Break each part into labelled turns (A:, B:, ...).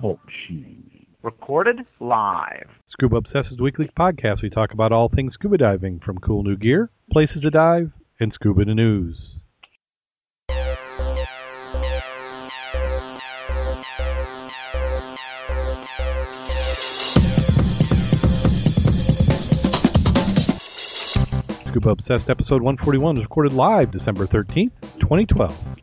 A: Talk.
B: Recorded live.
C: Scuba Obsessed Weekly podcast. We talk about all things scuba diving, from cool new gear, places to dive, and scuba news. Scuba Obsessed episode 141 was recorded live December 13th, 2012.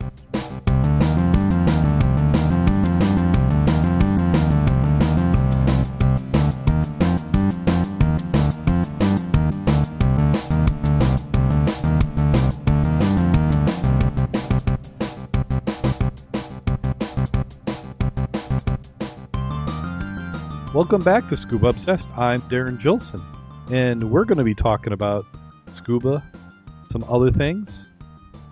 C: Welcome back to Scuba Obsessed. I'm Darren Gilson, and we're going to be talking about scuba, some other things.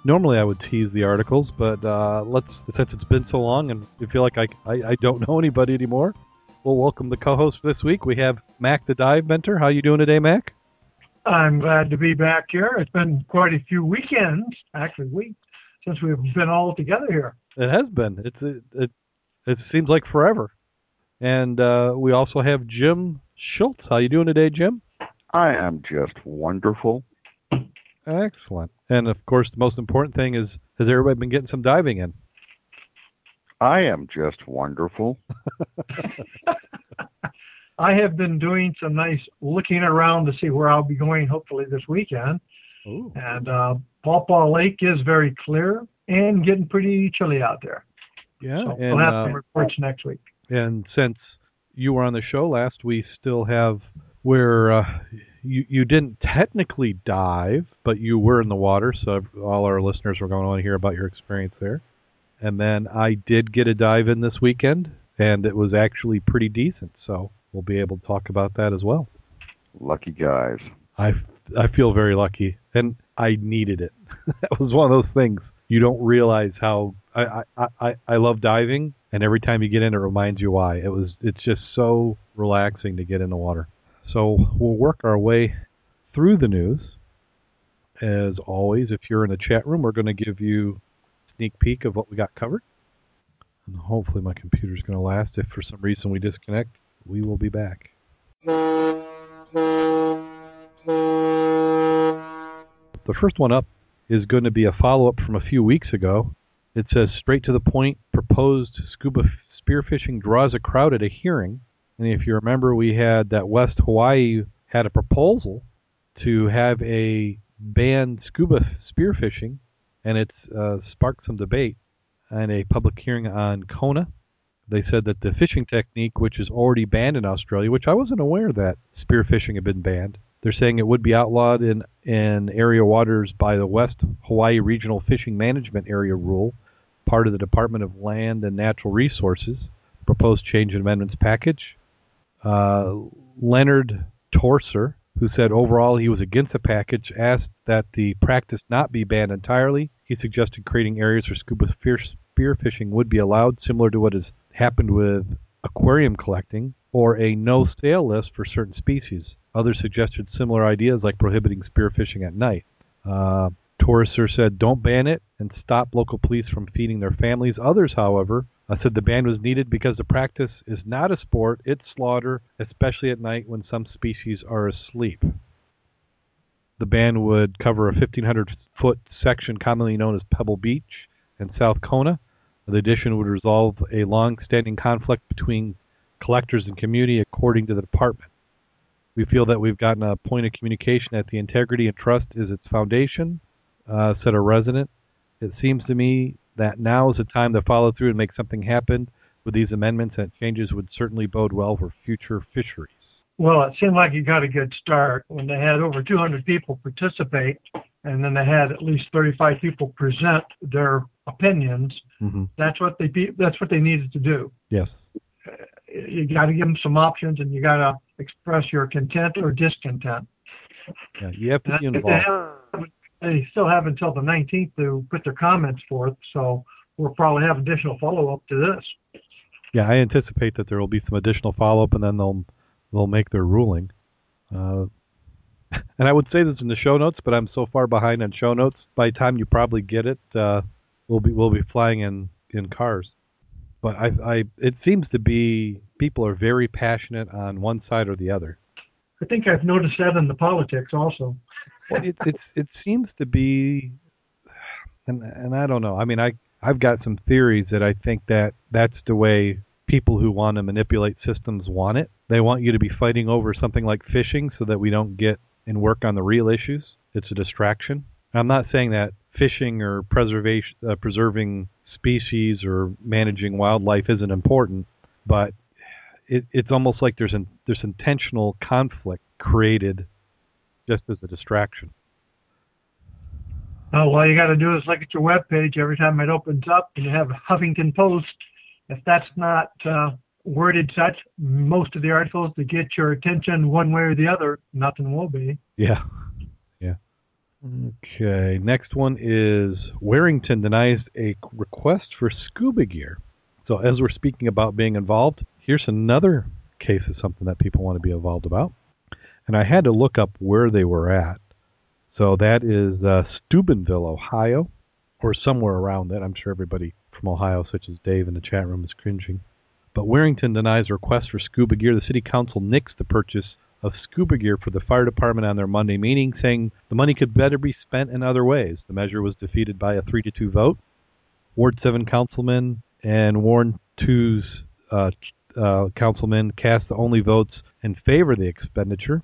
C: Normally, I would tease the articles, but uh, let's since it's been so long and I feel like I, I, I don't know anybody anymore. We'll welcome the co-host this week. We have Mac the Dive Mentor. How you doing today, Mac?
D: I'm glad to be back here. It's been quite a few weekends, actually, weeks, since we've been all together here.
C: It has been. It's it it, it seems like forever. And uh, we also have Jim Schultz. How you doing today, Jim?
A: I am just wonderful.
C: Excellent. And of course, the most important thing is has everybody been getting some diving in?
A: I am just wonderful.
D: I have been doing some nice looking around to see where I'll be going hopefully this weekend.
C: Ooh.
D: And uh, Paw Paw Lake is very clear and getting pretty chilly out there.
C: Yeah.
D: so
C: and,
D: we'll have
C: uh,
D: some reports next week.
C: And since you were on the show last, we still have where uh, you you didn't technically dive, but you were in the water. So all our listeners were going to want to hear about your experience there. And then I did get a dive in this weekend, and it was actually pretty decent. So we'll be able to talk about that as well.
A: Lucky guys.
C: I I feel very lucky, and I needed it. that was one of those things you don't realize how I, I I love diving, and every time you get in, it reminds you why. It was it's just so relaxing to get in the water. So we'll work our way through the news. As always, if you're in the chat room, we're going to give you a sneak peek of what we got covered. And hopefully, my computer's going to last. If for some reason we disconnect, we will be back. The first one up is going to be a follow up from a few weeks ago. It says straight to the point proposed scuba spearfishing draws a crowd at a hearing. And if you remember, we had that West Hawaii had a proposal to have a banned scuba spearfishing, and it's uh, sparked some debate and a public hearing on Kona. They said that the fishing technique, which is already banned in Australia, which I wasn't aware that spearfishing had been banned, they're saying it would be outlawed in, in area waters by the West Hawaii Regional Fishing Management Area rule, part of the Department of Land and Natural Resources proposed change and amendments package. Uh, Leonard Torser, who said overall he was against the package, asked that the practice not be banned entirely. He suggested creating areas where scuba spearfishing would be allowed, similar to what has happened with aquarium collecting, or a no sale list for certain species. Others suggested similar ideas like prohibiting spearfishing at night. Uh, Torreser said, don't ban it and stop local police from feeding their families. Others, however, uh, said the ban was needed because the practice is not a sport, it's slaughter, especially at night when some species are asleep. The ban would cover a 1,500 foot section commonly known as Pebble Beach and South Kona. The addition would resolve a long standing conflict between collectors and community, according to the department. We feel that we've gotten a point of communication that the integrity and trust is its foundation, uh, said a resident. It seems to me that now is the time to follow through and make something happen with these amendments, and changes would certainly bode well for future fisheries.
D: Well, it seemed like you got a good start when they had over 200 people participate, and then they had at least 35 people present their opinions.
C: Mm-hmm.
D: That's what they be- that's what they needed to do.
C: Yes.
D: You got to give them some options, and you got to express your content or discontent.
C: Yeah, you have to be involved.
D: They still have until the 19th to put their comments forth, so we'll probably have additional follow up to this.
C: Yeah, I anticipate that there will be some additional follow up, and then they'll they'll make their ruling. Uh, and I would say this in the show notes, but I'm so far behind on show notes. By the time you probably get it, uh, we'll be we'll be flying in in cars. But I, I, it seems to be people are very passionate on one side or the other.
D: I think I've noticed that in the politics also.
C: Well, it, it's, it seems to be, and and I don't know. I mean, I, I've got some theories that I think that that's the way people who want to manipulate systems want it. They want you to be fighting over something like fishing so that we don't get and work on the real issues. It's a distraction. I'm not saying that fishing or preservation, uh, preserving species or managing wildlife isn't important, but it, it's almost like there's an, there's intentional conflict created just as a distraction.
D: Oh, all you got to do is look at your web page every time it opens up, and you have Huffington Post. If that's not uh, worded such, most of the articles to get your attention one way or the other, nothing will be.
C: Yeah. Yeah. Okay. Next one is Warrington denies a request for scuba gear. So, as we're speaking about being involved, here's another case of something that people want to be involved about. And I had to look up where they were at. So, that is uh, Steubenville, Ohio, or somewhere around that. I'm sure everybody from Ohio, such as Dave in the chat room, is cringing. But Warrington denies a request for scuba gear. The city council nixed the purchase of scuba gear for the fire department on their Monday meeting, saying the money could better be spent in other ways. The measure was defeated by a 3 to 2 vote. Ward 7 councilman and Ward 2's uh, uh, councilman cast the only votes in favor of the expenditure.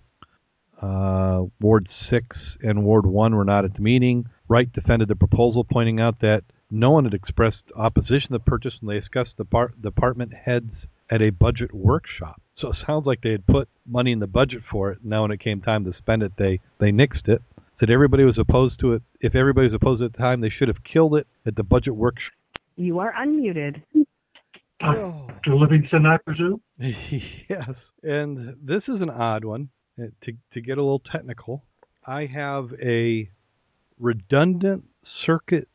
C: Uh, Ward 6 and Ward 1 were not at the meeting. Wright defended the proposal, pointing out that no one had expressed opposition to the purchase and they discussed the par- department heads at a budget workshop. So it sounds like they had put money in the budget for it. Now when it came time to spend it, they they nixed it. Said everybody was opposed to it. If everybody was opposed at the time, they should have killed it at the budget workshop.
E: You are unmuted.
D: Uh, to Livingston, I presume.
C: yes, and this is an odd one. Uh, To to get a little technical, I have a redundant circuit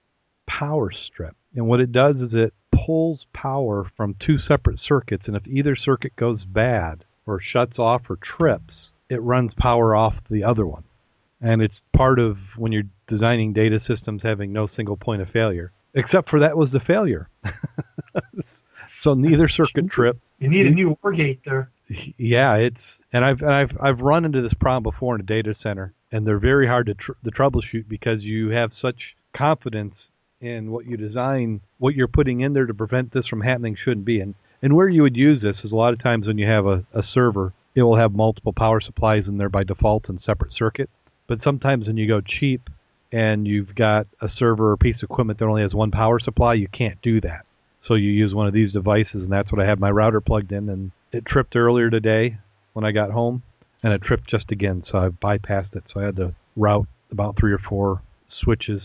C: power strip, and what it does is it pulls power from two separate circuits, and if either circuit goes bad or shuts off or trips, it runs power off the other one. And it's part of when you're designing data systems having no single point of failure. Except for that was the failure. so neither circuit tripped.
D: You need a new Wargate there.
C: Yeah, it's and I've and I've I've run into this problem before in a data center, and they're very hard to, tr- to troubleshoot because you have such confidence in what you design, what you're putting in there to prevent this from happening shouldn't be. And and where you would use this is a lot of times when you have a, a server, it will have multiple power supplies in there by default in separate circuit. But sometimes when you go cheap and you've got a server or piece of equipment that only has one power supply, you can't do that. So you use one of these devices, and that's what I have my router plugged in. And it tripped earlier today when I got home, and it tripped just again. So I bypassed it. So I had to route about three or four switches.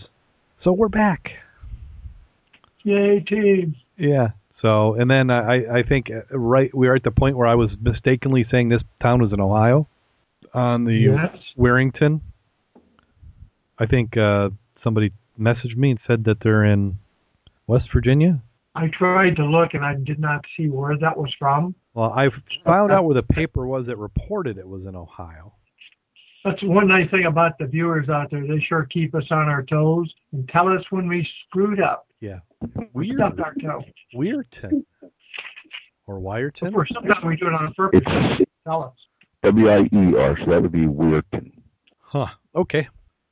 C: So we're back.
D: Yay, team.
C: Yeah. So and then I I think uh, right we are at the point where I was mistakenly saying this town was in Ohio on the
D: Yes.
C: Warrington. I think uh, somebody messaged me and said that they're in West Virginia.
D: I tried to look and I did not see where that was from.
C: Well, I found out where the paper was that reported it was in Ohio.
D: That's one nice thing about the viewers out there. They sure keep us on our toes and tell us when we screwed up.
C: Yeah. Weird.
D: Stubbed our toe.
C: Weirton. Or Wyerton?
D: Or sometimes we do it on purpose. Tell us.
A: W I E R, so that would be Weirton.
C: Huh. Okay.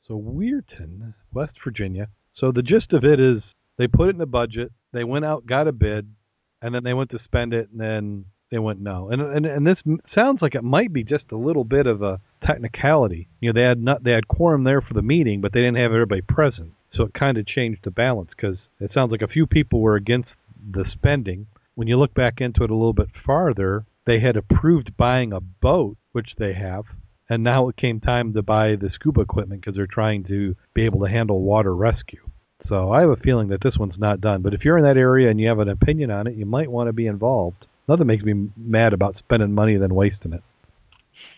C: So Weirton, West Virginia. So the gist of it is they put it in the budget, they went out, got a bid, and then they went to spend it, and then they went no. And and and this sounds like it might be just a little bit of a technicality. You know, they had not they had quorum there for the meeting, but they didn't have everybody present. So it kind of changed the balance because it sounds like a few people were against the spending. When you look back into it a little bit farther, they had approved buying a boat, which they have, and now it came time to buy the scuba equipment because they're trying to be able to handle water rescue. So I have a feeling that this one's not done. But if you're in that area and you have an opinion on it, you might want to be involved. Nothing makes me mad about spending money than wasting it.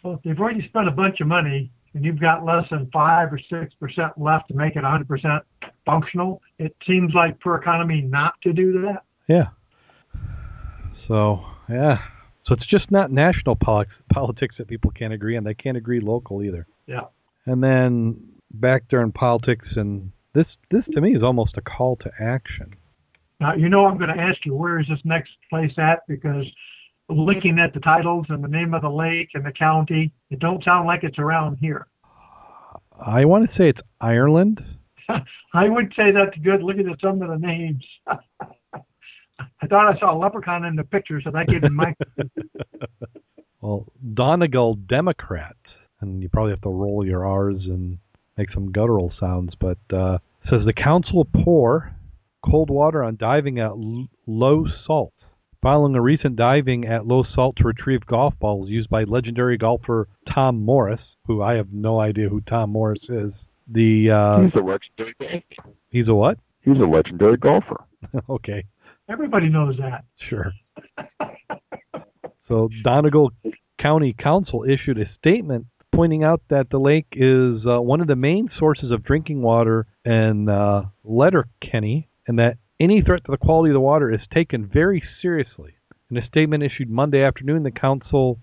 D: Well, if they've already spent a bunch of money and you've got less than five or six percent left to make it 100 percent functional, it seems like poor economy not to do that.
C: Yeah. So yeah. So it's just not national politics that people can't agree on. They can't agree local either.
D: Yeah.
C: And then back during politics, and this this to me is almost a call to action.
D: Now, you know I'm going to ask you where is this next place at because looking at the titles and the name of the lake and the county, it don't sound like it's around here.
C: I want to say it's Ireland.
D: I would say that's good looking at some of the names. I thought I saw a leprechaun in the picture, so that gave me my.
C: well, Donegal Democrat, and you probably have to roll your R's and make some guttural sounds, but uh, says the council pour cold water on diving at l- Lough Salt. Following a recent diving at Lough Salt to retrieve golf balls used by legendary golfer Tom Morris, who I have no idea who Tom Morris is. The uh,
A: he's a legendary golfer.
C: He's a what?
A: He's a legendary golfer.
C: okay.
D: Everybody knows that.
C: Sure. so Donegal County Council issued a statement pointing out that the lake is uh, one of the main sources of drinking water in uh, Letterkenny, and that any threat to the quality of the water is taken very seriously. In a statement issued Monday afternoon, the council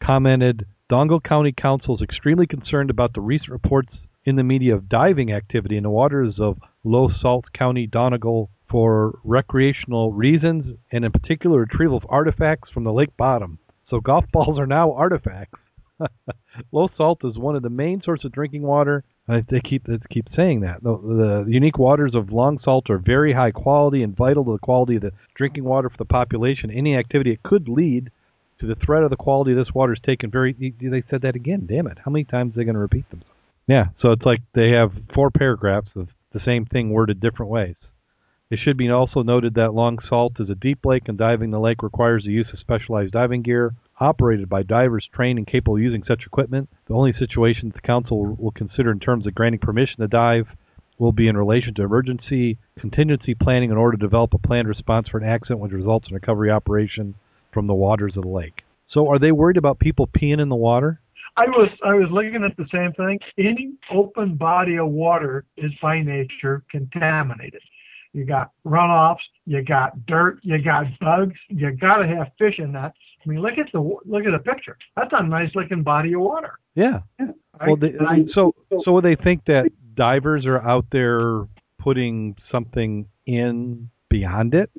C: commented Donegal County Council is extremely concerned about the recent reports in the media of diving activity in the waters of Lough Salt County, Donegal, for recreational reasons, and in particular retrieval of artifacts from the lake bottom. So golf balls are now artifacts. Lough Salt is one of the main sources of drinking water. They keep they keep saying that. The, the unique waters of long salt are very high quality and vital to the quality of the drinking water for the population. Any activity it could lead to the threat of the quality of this water is taken very. They said that again. Damn it! How many times are they going to repeat themselves? Yeah. So it's like they have four paragraphs of the same thing worded different ways. It should be also noted that Long Salt is a deep lake, and diving the lake requires the use of specialized diving gear operated by divers trained and capable of using such equipment. The only situations the Council will consider in terms of granting permission to dive will be in relation to emergency contingency planning in order to develop a planned response for an accident which results in recovery operation from the waters of the lake. So, are they worried about people peeing in the water?
D: I was I was looking at the same thing. Any open body of water is by nature contaminated. You got runoffs, you got dirt, you got bugs. You got to have fish in that. I mean, look at the look at the picture. That's a nice looking body of water.
C: Yeah. Yeah. Well, they, so so they think that divers are out there putting something in beyond it?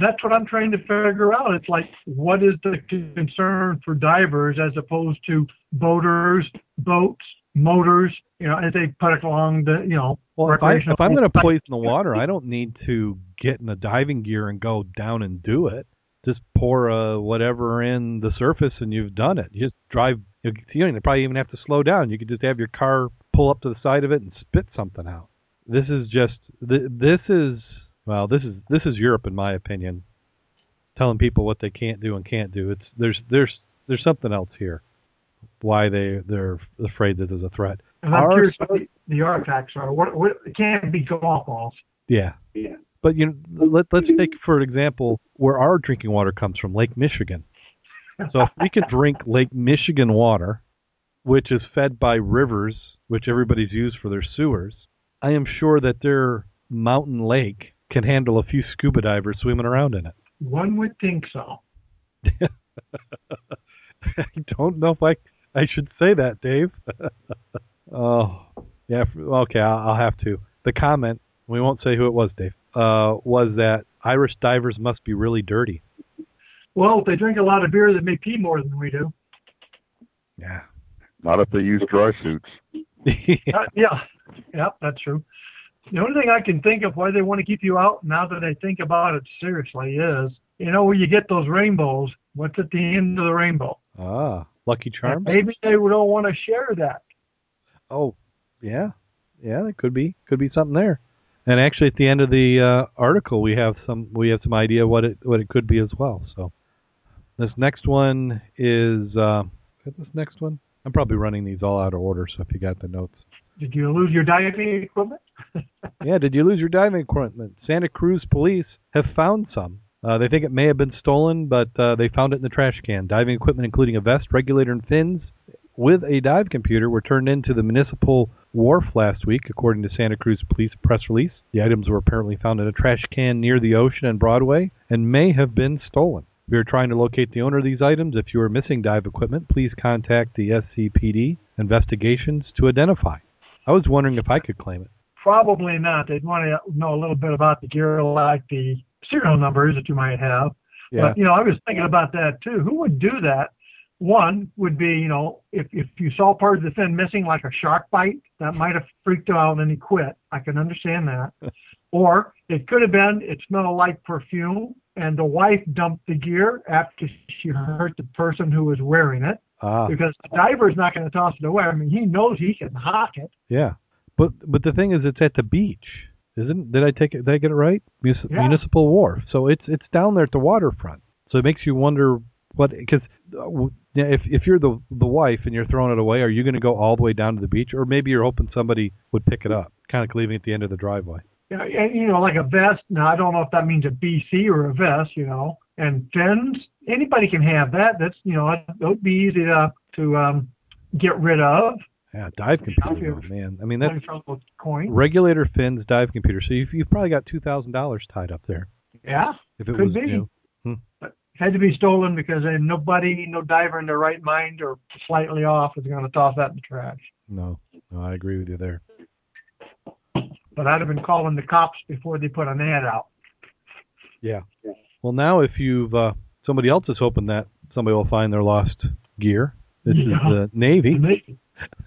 D: That's what I'm trying to figure out. It's like, what is the concern for divers as opposed to boaters, boats, motors, you know, as they put it along the, you know,
C: well, if, I, if I'm going to poison the water, I don't need to get in the diving gear and go down and do it. Just pour uh, whatever in the surface and you've done it. You just drive. You don't probably even have to slow down. You could just have your car pull up to the side of it and spit something out. This is just. This is well. This is this is Europe, in my opinion. Telling people what they can't do and can't do. It's there's there's there's something else here why they they're afraid that there's a threat.
D: And I'm Our, curious what the, the artifacts are. What, what it can't be golf balls.
C: Yeah. Yeah. But you know, let let's mm-hmm. take for example where our drinking water comes from, Lake Michigan. So if we can drink Lake Michigan water, which is fed by rivers, which everybody's used for their sewers, I am sure that their mountain lake can handle a few scuba divers swimming around in it.
D: One would think so.
C: I don't know if I I should say that, Dave. oh, yeah. Okay, I'll, I'll, have to. The comment we won't say who it was, Dave. Uh, was that Irish divers must be really dirty?
D: Well, if they drink a lot of beer, they may pee more than we do.
C: Yeah.
A: Not if they use dry suits.
D: yeah. Uh, yeah, yeah, that's true. The only thing I can think of why they want to keep you out now that I think about it seriously is, you know, where you get those rainbows. What's at the end of the rainbow?
C: Ah. Lucky Charm?
D: Maybe they don't want to share that.
C: Oh, yeah, yeah, it could be could be something there. And actually, at the end of the uh, article, we have some we have some idea what it what it could be as well. So this next one is uh, is this next one. I'm probably running these all out of order. So if you got the notes.
D: Did you lose your diving equipment?
C: yeah, did you lose your diving equipment? Santa Cruz police have found some. Uh, they think it may have been stolen, but uh, they found it in the trash can. Diving equipment, including a vest, regulator, and fins, with a dive computer, were turned into the municipal wharf last week, according to Santa Cruz Police press release. The items were apparently found in a trash can near the ocean and Broadway and may have been stolen. We are trying to locate the owner of these items. If you are missing dive equipment, please contact the SCPD investigations to identify. I was wondering if I could claim it.
D: Probably not. They'd want to know a little bit about the gear, like the serial numbers that you might have.
C: Yeah.
D: But you know, I was thinking about that too. Who would do that? One would be, you know, if if you saw part of the fin missing, like a shark bite, that might have freaked him out and he quit. I can understand that. or it could have been it smelled like perfume, and the wife dumped the gear after she hurt the person who was wearing it
C: ah,
D: because the diver's not going to toss it away. I mean, he knows he can hawk it.
C: yeah. But but the thing is, it's at the beach, isn't? Did I take it? Did I get it right? Mus-
D: Yeah.
C: Municipal wharf. So it's it's down there at the waterfront. So it makes you wonder what because yeah, if if you're the the wife and you're throwing it away, are you going to go all the way down to the beach, or maybe you're hoping somebody would pick it up, kind of leaving it at the end of the driveway?
D: Yeah, and you know, like a vest. Now I don't know if that means a BC or a vest. You know, and fins. Anybody can have that. That's you know, that would be easy to to um, get rid of.
C: Yeah, dive computer, though, man. I mean that's
D: Like from coin.
C: regulator fins, dive computer. So you've you've probably got two thousand dollars tied up there
D: Yeah,
C: if it
D: Could
C: was
D: be.
C: new.
D: Had to be stolen because then nobody, no diver in their right mind or slightly off is going to toss that in the trash.
C: No, no, I agree with you there.
D: But I'd have been calling the cops before they put an ad out.
C: Yeah. Well, now if you've uh, somebody else is hoping that somebody will find their lost gear. This is
D: Yeah.
C: the Navy,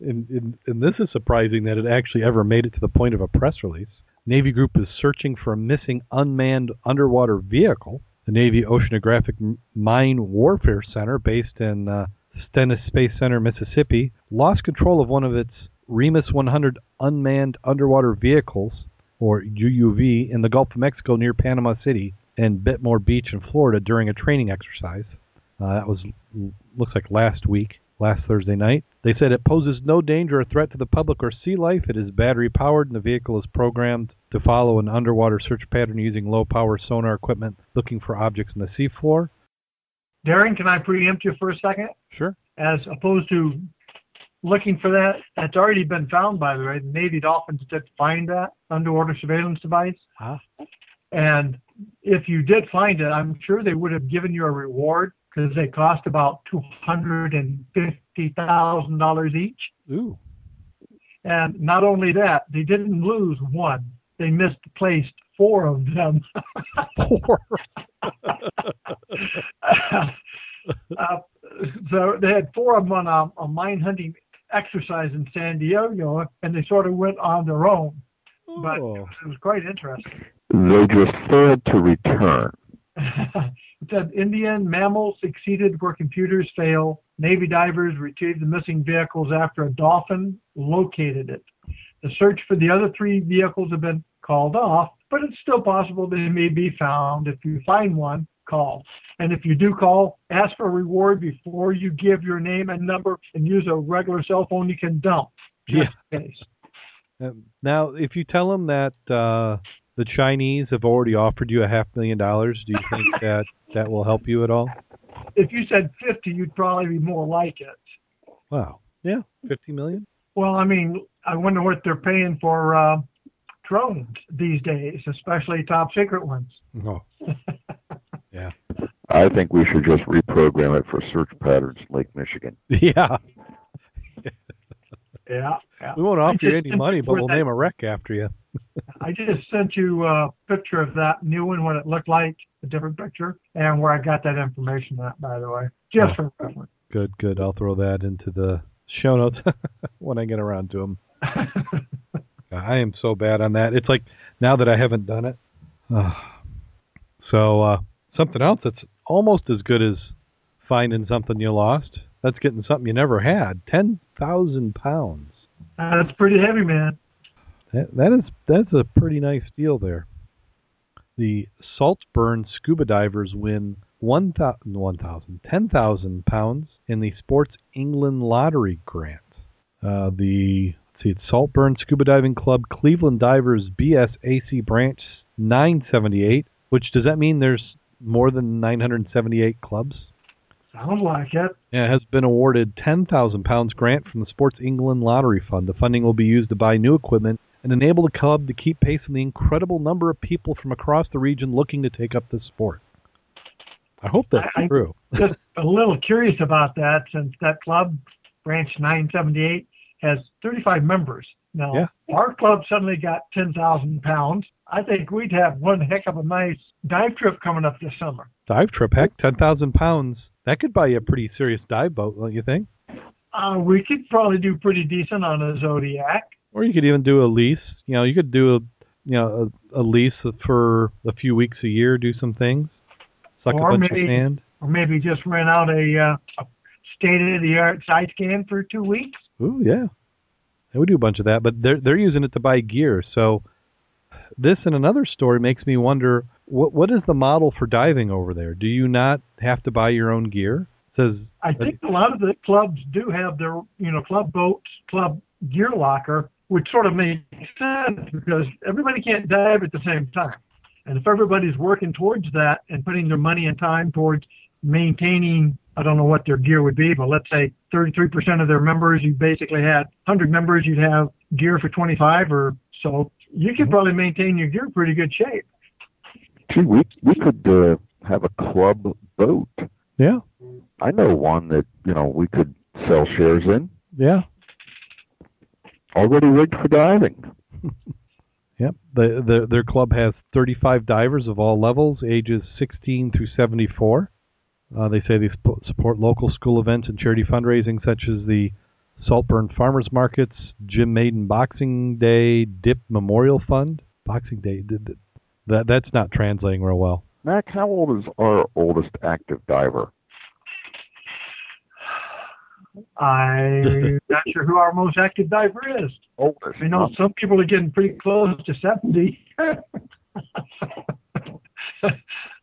C: and, and and this is surprising that it actually ever made it to the point of a press release. Navy Group is searching for a missing unmanned underwater vehicle. The Navy Oceanographic Mine Warfare Center, based in uh, Stennis Space Center, Mississippi, lost control of one of its Remus 100 unmanned underwater vehicles, or UUV, in the Gulf of Mexico near Panama City and Biltmore Beach in Florida during a training exercise. Uh, that was looks like last week, last Thursday night. They said it poses no danger or threat to the public or sea life. It is battery powered, and the vehicle is programmed to follow an underwater search pattern using low power sonar equipment looking for objects on the seafloor.
D: Darren, can I preempt you for a second?
C: Sure.
D: As opposed to looking for that, that's already been found, by the way. The Navy Dolphins did find that underwater surveillance device.
C: Ah.
D: And if you did find it, I'm sure they would have given you a reward because they cost about $250,000 each.
C: Ooh.
D: And not only that, they didn't lose one. They misplaced four of them.
C: four.
D: uh, so they had four of them on a, a mine hunting exercise in San Diego, and they sort of went on their own. But
C: Oh.
D: it was quite interesting.
A: They just failed to return.
D: it said Indian mammals succeeded where computers fail. Navy divers retrieved the missing vehicles after a dolphin located it. The search for the other three vehicles have been called off, but it's still possible they may be found. If you find one, call. And if you do call, ask for a reward before you give your name and number and use a regular cell phone you can dump. Just in case.
C: Uh, Now, if you tell them that uh, the Chinese have already offered you a half million dollars, do you think that that will help you at all?
D: If you said 50, you'd probably be more like it.
C: Wow. Yeah, fifty million.
D: Well, I mean, I wonder what they're paying for uh, drones these days, especially top secret ones.
C: Oh, yeah,
A: I think we should just reprogram it for search patterns in Lake Michigan.
C: yeah.
D: Yeah, yeah.
C: We won't offer you any money, but we'll
D: that-
C: name a wreck after you.
D: I just sent you a picture of that new one, what it looked like, a different picture, and where I got that information at, by the way, just for reference.
C: Good, good. I'll throw that into the show notes when I get around to them. I am so bad on that. It's like now that I haven't done it. so uh, something else that's almost as good as finding something you lost. That's getting something you never had. Ten thousand pounds.
D: That's pretty heavy, man.
C: That, that is that's a pretty nice deal there. The Saltburn scuba divers win one thousand, one thousand, ten thousand pounds in the Sports England lottery grant. Uh, the let's see, it's Saltburn Scuba Diving Club Cleveland Divers BSAC branch 978. Which does that mean there's more than 978 clubs?
D: Sounds like it.
C: Yeah, has been awarded £10,000 grant from the Sports England Lottery Fund. The funding will be used to buy new equipment and enable the club to keep pace with the incredible number of people from across the region looking to take up this sport. I hope that's
D: I-
C: true.
D: Just a little curious about that since that club, branch 978, has 35 members. Now,
C: Yeah.
D: our club suddenly got 10,000 pounds. I think we'd have one heck of a nice dive trip coming up this summer.
C: Dive trip, heck, ten thousand pounds. That could buy you a pretty serious dive boat, don't you think?
D: Uh, we could probably do pretty decent on a Zodiac.
C: Or you could even do a lease. You know, you could do a you know a, a lease for a few weeks a year, do some things, suck
D: Or
C: a bunch
D: maybe-
C: of sand.
D: Or maybe just rent out a, uh, a state-of-the-art side scan for two weeks.
C: Ooh, yeah. They would do a bunch of that, but they're they're using it to buy gear. So this and another story makes me wonder what what is the model for diving over there? Do you not have to buy your own gear? It says
D: I think a lot of the clubs do have their, you know, club boats, club gear locker, which sort of makes sense because everybody can't dive at the same time. And if everybody's working towards that and putting their money and time towards maintaining, I don't know what their gear would be, but let's say 33% of their members, you basically had 100 members, you'd have gear for 25 or so. You could probably maintain your gear in pretty good shape.
A: Gee, we we could uh, have a club boat.
C: yeah,
A: I know one that you know we could sell shares in.
C: yeah.
A: Already rigged for diving.
C: Yep. The, the their club has 35 divers of all levels, ages 16 through 74. Uh, they say they sp- support local school events and charity fundraising such as the Saltburn Farmers Markets, Jim Maiden Boxing Day, Dip Memorial Fund. Boxing Day. th- th- That that's not translating real well.
A: Mac, how old is our oldest active diver?
D: I'm not sure who our most active diver is.
A: Oldest.
D: I know some people are getting pretty close to 70.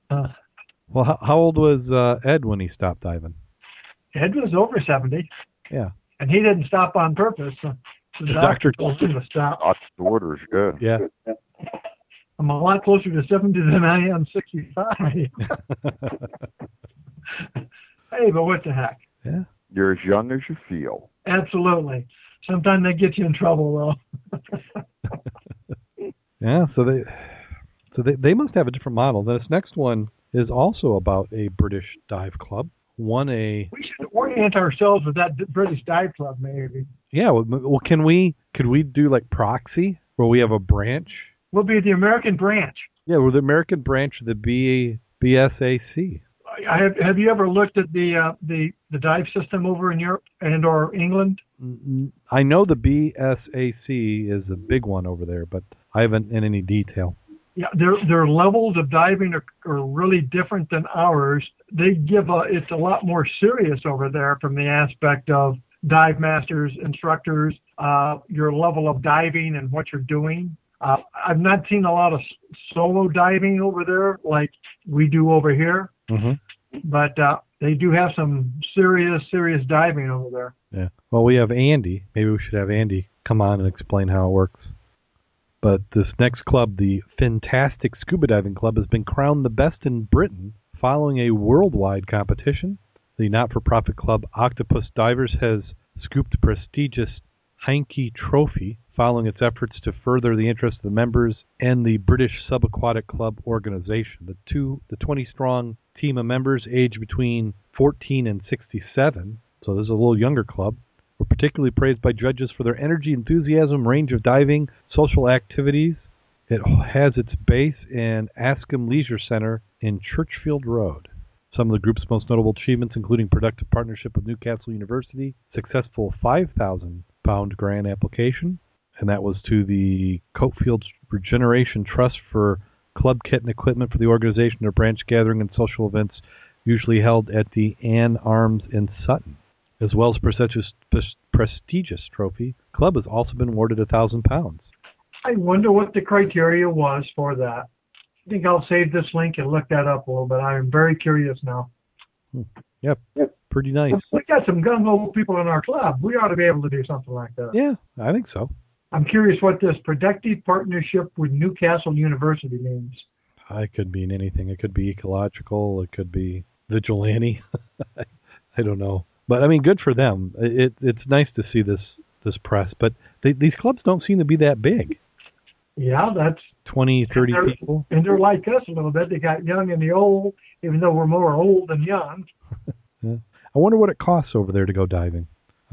D: uh,
C: Well, how, how old was uh, Ed when he stopped diving?
D: Ed was over 70,
C: Yeah.
D: and he didn't stop on purpose. The,
C: The doctor
D: told him to stop.
A: Lots of orders, yeah.
C: Yeah.
D: I'm a lot closer to 70 than I am 65. hey, but what the heck?
C: yeah.
A: You're as young as you feel.
D: Absolutely. Sometimes they get you in trouble, though.
C: Yeah, so they so they they must have a different model. This next one is also about a British dive club. One a
D: we should orient ourselves with that British Dive Club, maybe.
C: yeah. Well, well, can we could we do like proxy where we have a branch?
D: We'll be the American branch.
C: Yeah, we're the American branch of the B BSAC.
D: I have, have you ever looked at the uh, the the dive system over in Europe and or England?
C: I know the BSAC is a big one over there, but I haven't in any detail.
D: Yeah, their their levels of diving are, are really different than ours. They give a it's a lot more serious over there from the aspect of dive masters, instructors, uh, your level of diving and what you're doing. Uh, I've not seen a lot of solo diving over there like we do over here,
C: Mm-hmm.
D: but uh, they do have some serious serious diving over there.
C: Yeah. Well, we have Andy. Maybe we should have Andy come on and explain how it works. But this next club, the Fantastic Scuba Diving Club, has been crowned the best in Britain following a worldwide competition. The not-for-profit club Octopus Divers has scooped the prestigious Heinke Trophy following its efforts to further the interests of the members and the British Subaquatic Club organization. The two, the 20-strong team of members aged between 14 and 67, so this is a little younger club, were particularly praised by judges for their energy, enthusiasm, range of diving, social activities. It has its base in Askham Leisure Center in Churchfield Road. Some of the group's most notable achievements, including productive partnership with Newcastle University, successful 5,000 pound grant application, and that was to the Coalfields Regeneration Trust for club kit and equipment for the organization of branch gathering and social events usually held at the Ann Arms in Sutton. As well as prestigious, prestigious trophy, club has also been awarded a thousand pounds.
D: I wonder what the criteria was for that. I think I'll save this link and look that up a little bit. I am very curious now. Hmm.
C: Yep, pretty nice.
D: We got some gung ho people in our club. We ought to be able to do something like that.
C: Yeah, I think so.
D: I'm curious what this productive partnership with Newcastle University means.
C: It could mean anything. It could be ecological. It could be vigilante. I don't know, but I mean, good for them. It it's nice to see this this press, but they, these clubs don't seem to be that big.
D: Yeah, that's
C: Twenty, thirty
D: And
C: people.
D: and they're like us a little bit. They got young and the old, even though we're more old than young.
C: I wonder what it costs over there to go diving.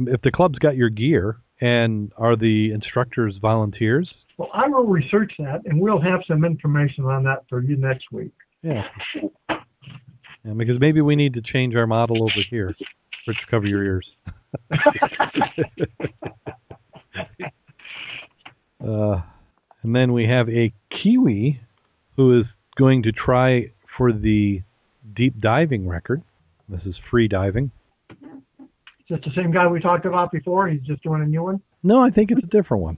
C: If the club's got your gear and are the instructors volunteers,
D: Well, I will research that, and we'll have some information on that for you next week.
C: yeah. yeah. Because maybe we need to change our model over here. Rich, cover your ears. uh, and then we have a Kiwi who is going to try for the deep diving record. This is free diving.
D: Is the same guy we talked about before? He's just doing a new one.
C: No, I think it's a different one.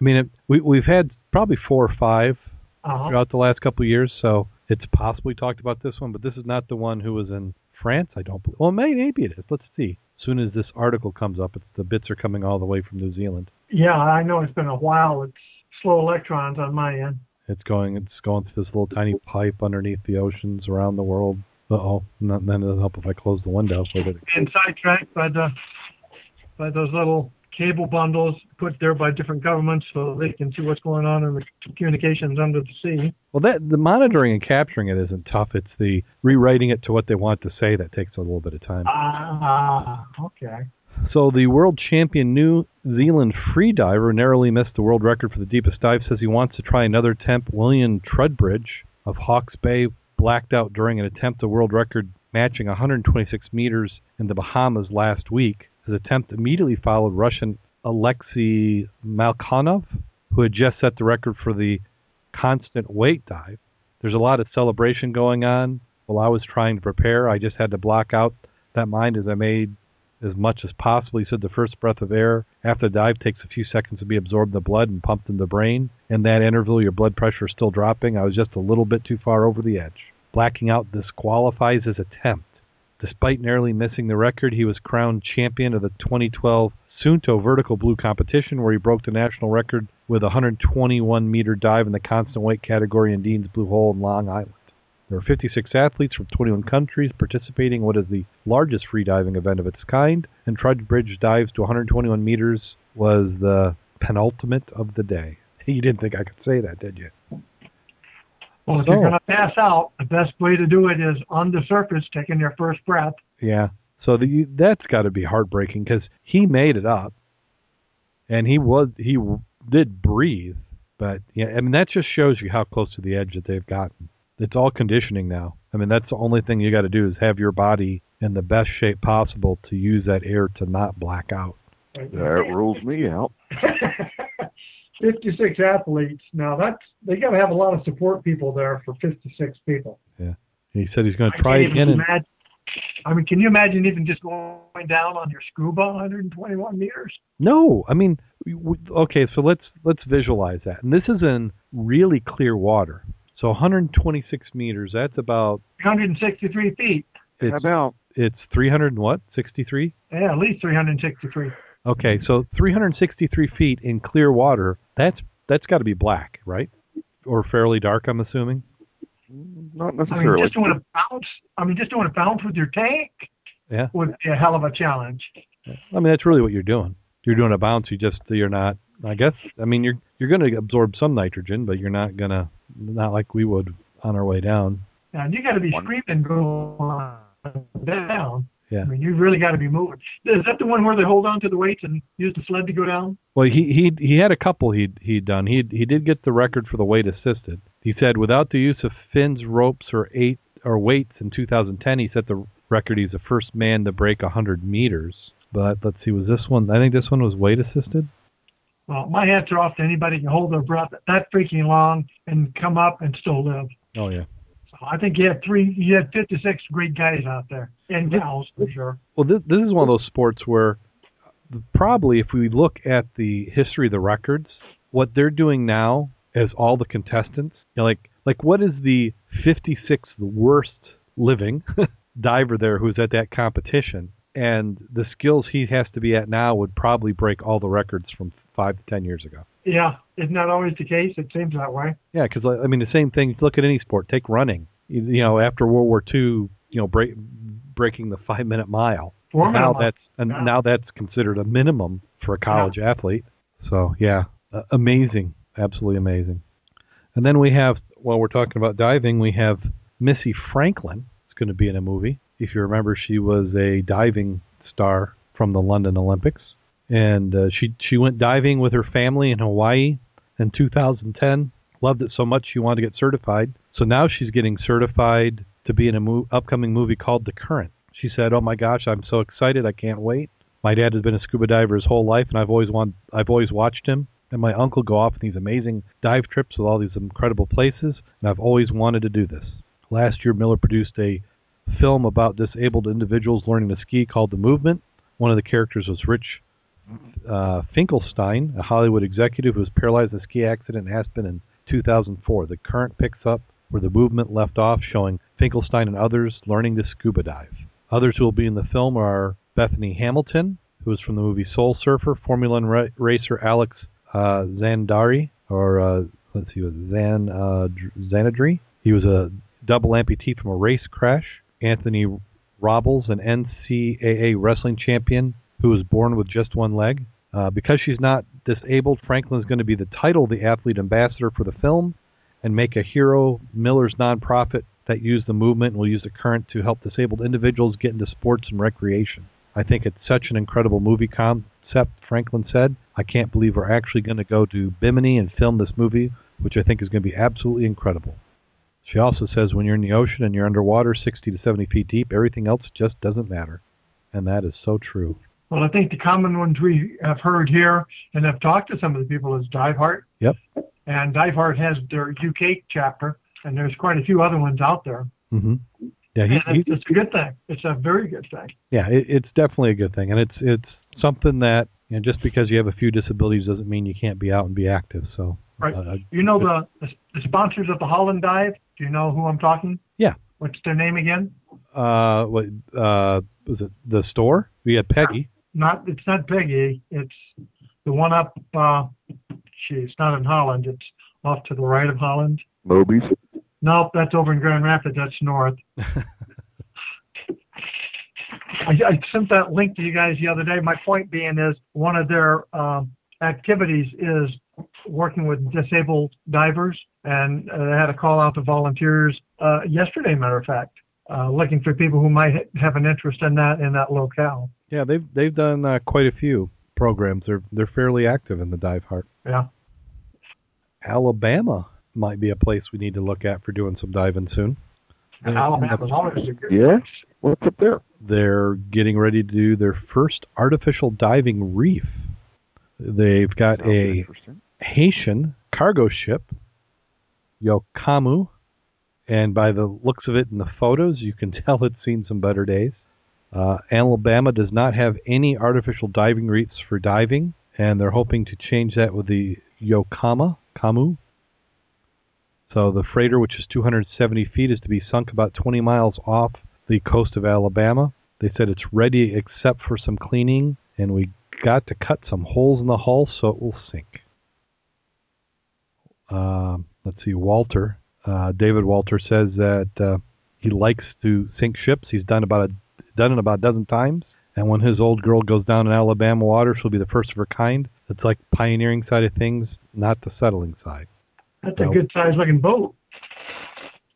C: I mean, it, we we've had probably four or five
D: Uh-huh.
C: throughout the last couple of years, so it's possibly talked about this one, but this is not the one who was in France. I don't. believe. Well, maybe, maybe it is. Let's see. As soon as this article comes up, it's, the bits are coming all the way from New Zealand.
D: Yeah, I know it's been a while. It's slow electrons on my end.
C: It's going. It's going through this little tiny pipe underneath the oceans around the world. Uh oh. Then it'll help if I close the window. Wait a minute.
D: Sidetracked by the by those little cable bundles put there by different governments so they can see what's going on in the communications under the sea.
C: Well, that the monitoring and capturing it isn't tough. It's the rewriting it to what they want to say that takes a little bit of time.
D: Ah, okay.
C: So the world champion New Zealand freediver narrowly missed the world record for the deepest dive. Says he wants to try another attempt. William Trubridge of Hawke's Bay blacked out during an attempt to world record matching 126 meters in the Bahamas last week. His attempt immediately followed Russian Alexei Molchanov, who had just set the record for the constant weight dive. There's a lot of celebration going on. While I was trying to prepare, I just had to block out that mind as I made as much as possible. He said the first breath of air after the dive takes a few seconds to be absorbed in the blood and pumped in the brain. In that interval, your blood pressure is still dropping. I was just a little bit too far over the edge. Blacking out disqualifies his attempt. Despite narrowly missing the record, he was crowned champion of the 2012 Suunto Vertical Blue competition, where he broke the national record with a 121 meter dive in the constant weight category in Dean's Blue Hole in Long Island. There were 56 athletes from 21 countries participating in what is the largest free diving event of its kind, and Trubridge dives to 121 meters was the penultimate of the day. You didn't think I could say that, did you?
D: Well, if
C: So-
D: you're oh. going to pass out, the best way to do it is on the surface, taking your first breath.
C: Yeah. So the, that's got to be heartbreaking because he made it up, and he was he did breathe, but yeah, I mean that just shows you how close to the edge that they've gotten. It's all conditioning now. I mean that's the only thing you got to do is have your body in the best shape possible to use that air to not black out.
A: That rules me out.
D: 56 athletes. Now that's they got to have a lot of support people there for 56 people.
C: Yeah, he said he's going to try
D: can't
C: again. And.
D: I mean, can you imagine even just going down on your scuba 121 meters?
C: no, I mean, we- we- okay, so let's let's visualize that. And this is in really clear water. So 126 meters. That's about
D: 163 feet.
C: It's
A: about
C: it's 300 and what 63.
D: Yeah, at least 363.
C: Okay, so 363 feet in clear water. That's that's got to be black, right? Or fairly dark, I'm assuming.
A: not necessarily.
D: I mean,
A: necessarily.
D: just doing a bounce. I mean, just doing a bounce with your tank
C: Yeah.
D: would be a hell of a challenge.
C: I mean, that's really what you're doing. You're doing a bounce. You just you're not. I guess. I mean, you're you're going to absorb some nitrogen, but you're not gonna not like we would on our way down.
D: And you got to be
A: One-
D: screaming going down.
C: Yeah.
D: I mean, you've really got to be moving. Is that the one where they hold on to the weights and use the sled to go down?
C: Well, he he he had a couple he'd he'd done. He he did get the record for the weight assisted. He said without the use of fins, ropes, or eight or weights in 2010, he set the record. He's the first man to break 100 meters. But let's see, was this one? I think this one was weight assisted.
D: Well, my hats are off to anybody who can hold their breath that freaking long and come up and still live.
C: Oh yeah.
D: So I think you had three, you had 56 great guys out there and gals for sure.
C: Well, this this is one of those sports where probably if we look at the history of the records, what they're doing now as all the contestants, you know, like like what is the 56th worst living diver there who's at that competition, and the skills he has to be at now would probably break all the records from five to ten years ago.
D: Yeah, isn't that always the case? It seems that way.
C: Yeah, because I mean the same thing. Look at any sport. Take running. You, you know, after World War II, you know, break, breaking the five minute mile.
D: Four
C: now
D: minute
C: that's and
D: Yeah.
C: now that's considered a minimum for a college athlete. So yeah, uh, amazing, absolutely amazing. And then we have, while we're talking about diving, we have Missy Franklin. It's going to be in a movie. If you remember, she was a diving star from the London Olympics, and uh, she she went diving with her family in Hawaii in 2010. Loved it so much she wanted to get certified. So now she's getting certified to be in a mo- upcoming movie called The Current. She said, "Oh my gosh, I'm so excited! I can't wait." My dad has been a scuba diver his whole life, and I've always want I've always watched him and my uncle go off on these amazing dive trips with all these incredible places, and I've always wanted to do this. Last year, Miller produced a film about disabled individuals learning to ski called The Movement. One of the characters was Rich uh, Finkelstein, a Hollywood executive who was paralyzed in a ski accident in Aspen in 2004. The current picks up where the movement left off, showing Finkelstein and others learning to scuba dive. Others who will be in the film are Bethany Hamilton, who is from the movie Soul Surfer, Formula One ra- racer Alex uh, Zandari, or uh, let's see, was Zan uh, Zanadri. He was a double amputee from a race crash. Anthony Robles, an NCAA wrestling champion who was born with just one leg. Uh, because she's not disabled, Franklin is going to be the title, the athlete ambassador for the film, and make a hero Miller's nonprofit that use the movement and will use the current to help disabled individuals get into sports and recreation. I think it's such an incredible movie concept, Franklin said. I can't believe we're actually going to go to Bimini and film this movie, which I think is going to be absolutely incredible. She also says when you're in the ocean and you're underwater 60 to 70 feet deep, everything else just doesn't matter. And that is so true.
D: Well, I think the common ones we have heard here and have talked to some of the people is Diveheart.
C: Yep.
D: And Diveheart has their UK chapter, and there's quite a few other ones out there.
C: Mm-hmm. Yeah, he,
D: and
C: he,
D: it's, it's a good thing. It's a very good thing.
C: yeah, it, it's definitely a good thing, and it's it's something that you know, just because you have a few disabilities doesn't mean you can't be out and be active. So,
D: Right.
C: uh,
D: You know the, the the sponsors of the Holland Dive. Do you know who I'm talking?
C: Yeah.
D: What's their name again?
C: uh, what uh, was it? The store? We had Peggy.
D: Not it's not Peggy. It's the one up. Uh, gee, it's not in Holland. It's off to the right of Holland.
A: Mobies.
D: Nope, that's over in Grand Rapids. That's north. I, I sent that link to you guys the other day. My point being is one of their um, activities is working with disabled divers, and uh, they had a call out to volunteers uh, yesterday. Matter of fact, uh, looking for people who might ha- have an interest in that in that locale.
C: yeah, they've they've done uh, quite a few programs. They're they're fairly active in the dive heart.
D: Yeah.
C: Alabama might be a place we need to look at for doing some diving soon.
D: And Alabama's always a good.
A: Yeah. What's up there?
C: They're getting ready to do their first artificial diving reef. They've got
A: Sounds
C: a. Haitian cargo ship, Yokamu, and by the looks of it in the photos, you can tell it's seen some better days. Uh, Alabama does not have any artificial diving reefs for diving, and they're hoping to change that with the Yokama Kamu. So the freighter, which is 270 feet, is to be sunk about 20 miles off the coast of Alabama. They said it's ready except for some cleaning, and we got to cut some holes in the hull so it will sink. Uh, let's see, Walter. Uh, David Walter says that uh, he likes to sink ships. He's done about a, done it about a dozen times. And when his old girl goes down in Alabama water, she'll be the first of her kind. It's like pioneering side of things, not the settling side.
D: That's a good sized looking boat.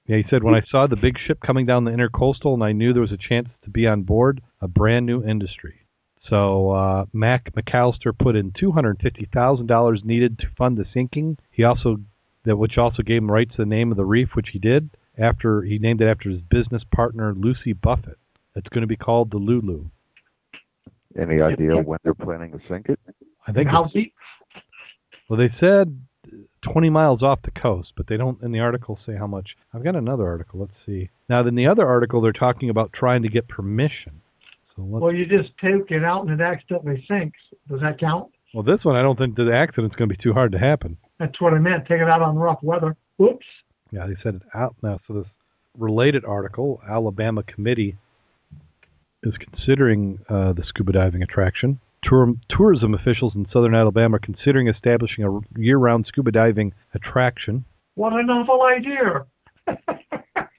C: Yeah, he said when I saw the big ship coming down the intercoastal and I knew there was a chance to be on board, a brand new industry. So uh, Mac McAllister put in two hundred fifty thousand dollars needed to fund the sinking. He also that which also gave him rights to the name of the reef, which he did after he named it after his business partner Lucy Buffett. It's going to be called the Lulu.
A: Any idea when they're planning to sink it?
C: I think.
D: How
C: it's-
D: deep?
C: Well, they said 20 miles off the coast, but they don't in the article say how much. I've got another article. Let's see. Now, in the other article, they're talking about trying to get permission. So let's,
D: Well, you just take it out and it accidentally sinks. Does that count?
C: well, this one I don't think the accident's going to be too hard to happen.
D: That's what I meant. Take it out on rough weather. Whoops.
C: Yeah, they said it out now. So this related article, Alabama committee is considering uh, the scuba diving attraction. Tour- tourism officials in southern Alabama are considering establishing a year-round scuba diving attraction.
D: What a novel idea.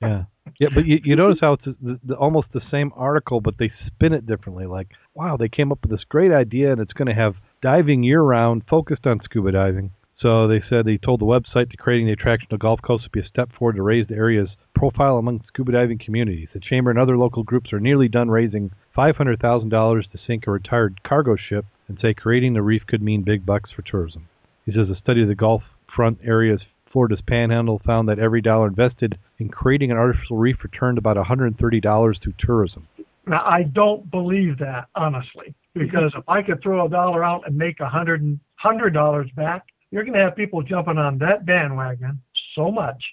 C: Yeah. Yeah, but you, you notice how it's the, the, almost the same article, but they spin it differently. Like, wow, they came up with this great idea, and it's going to have diving year round, focused on scuba diving. So they said they told the website that creating the attraction of Gulf Coast would be a step forward to raise the area's profile among scuba diving communities. The chamber and other local groups are nearly done raising $500,000 to sink a retired cargo ship and say creating the reef could mean big bucks for tourism. He says a study of the Gulf front areas Florida's panhandle found that every dollar invested in creating an artificial reef returned about $130 to tourism.
D: Now, I don't believe that, honestly, because if I could throw a dollar out and make a hundred dollars back, you're going to have people jumping on that bandwagon so much.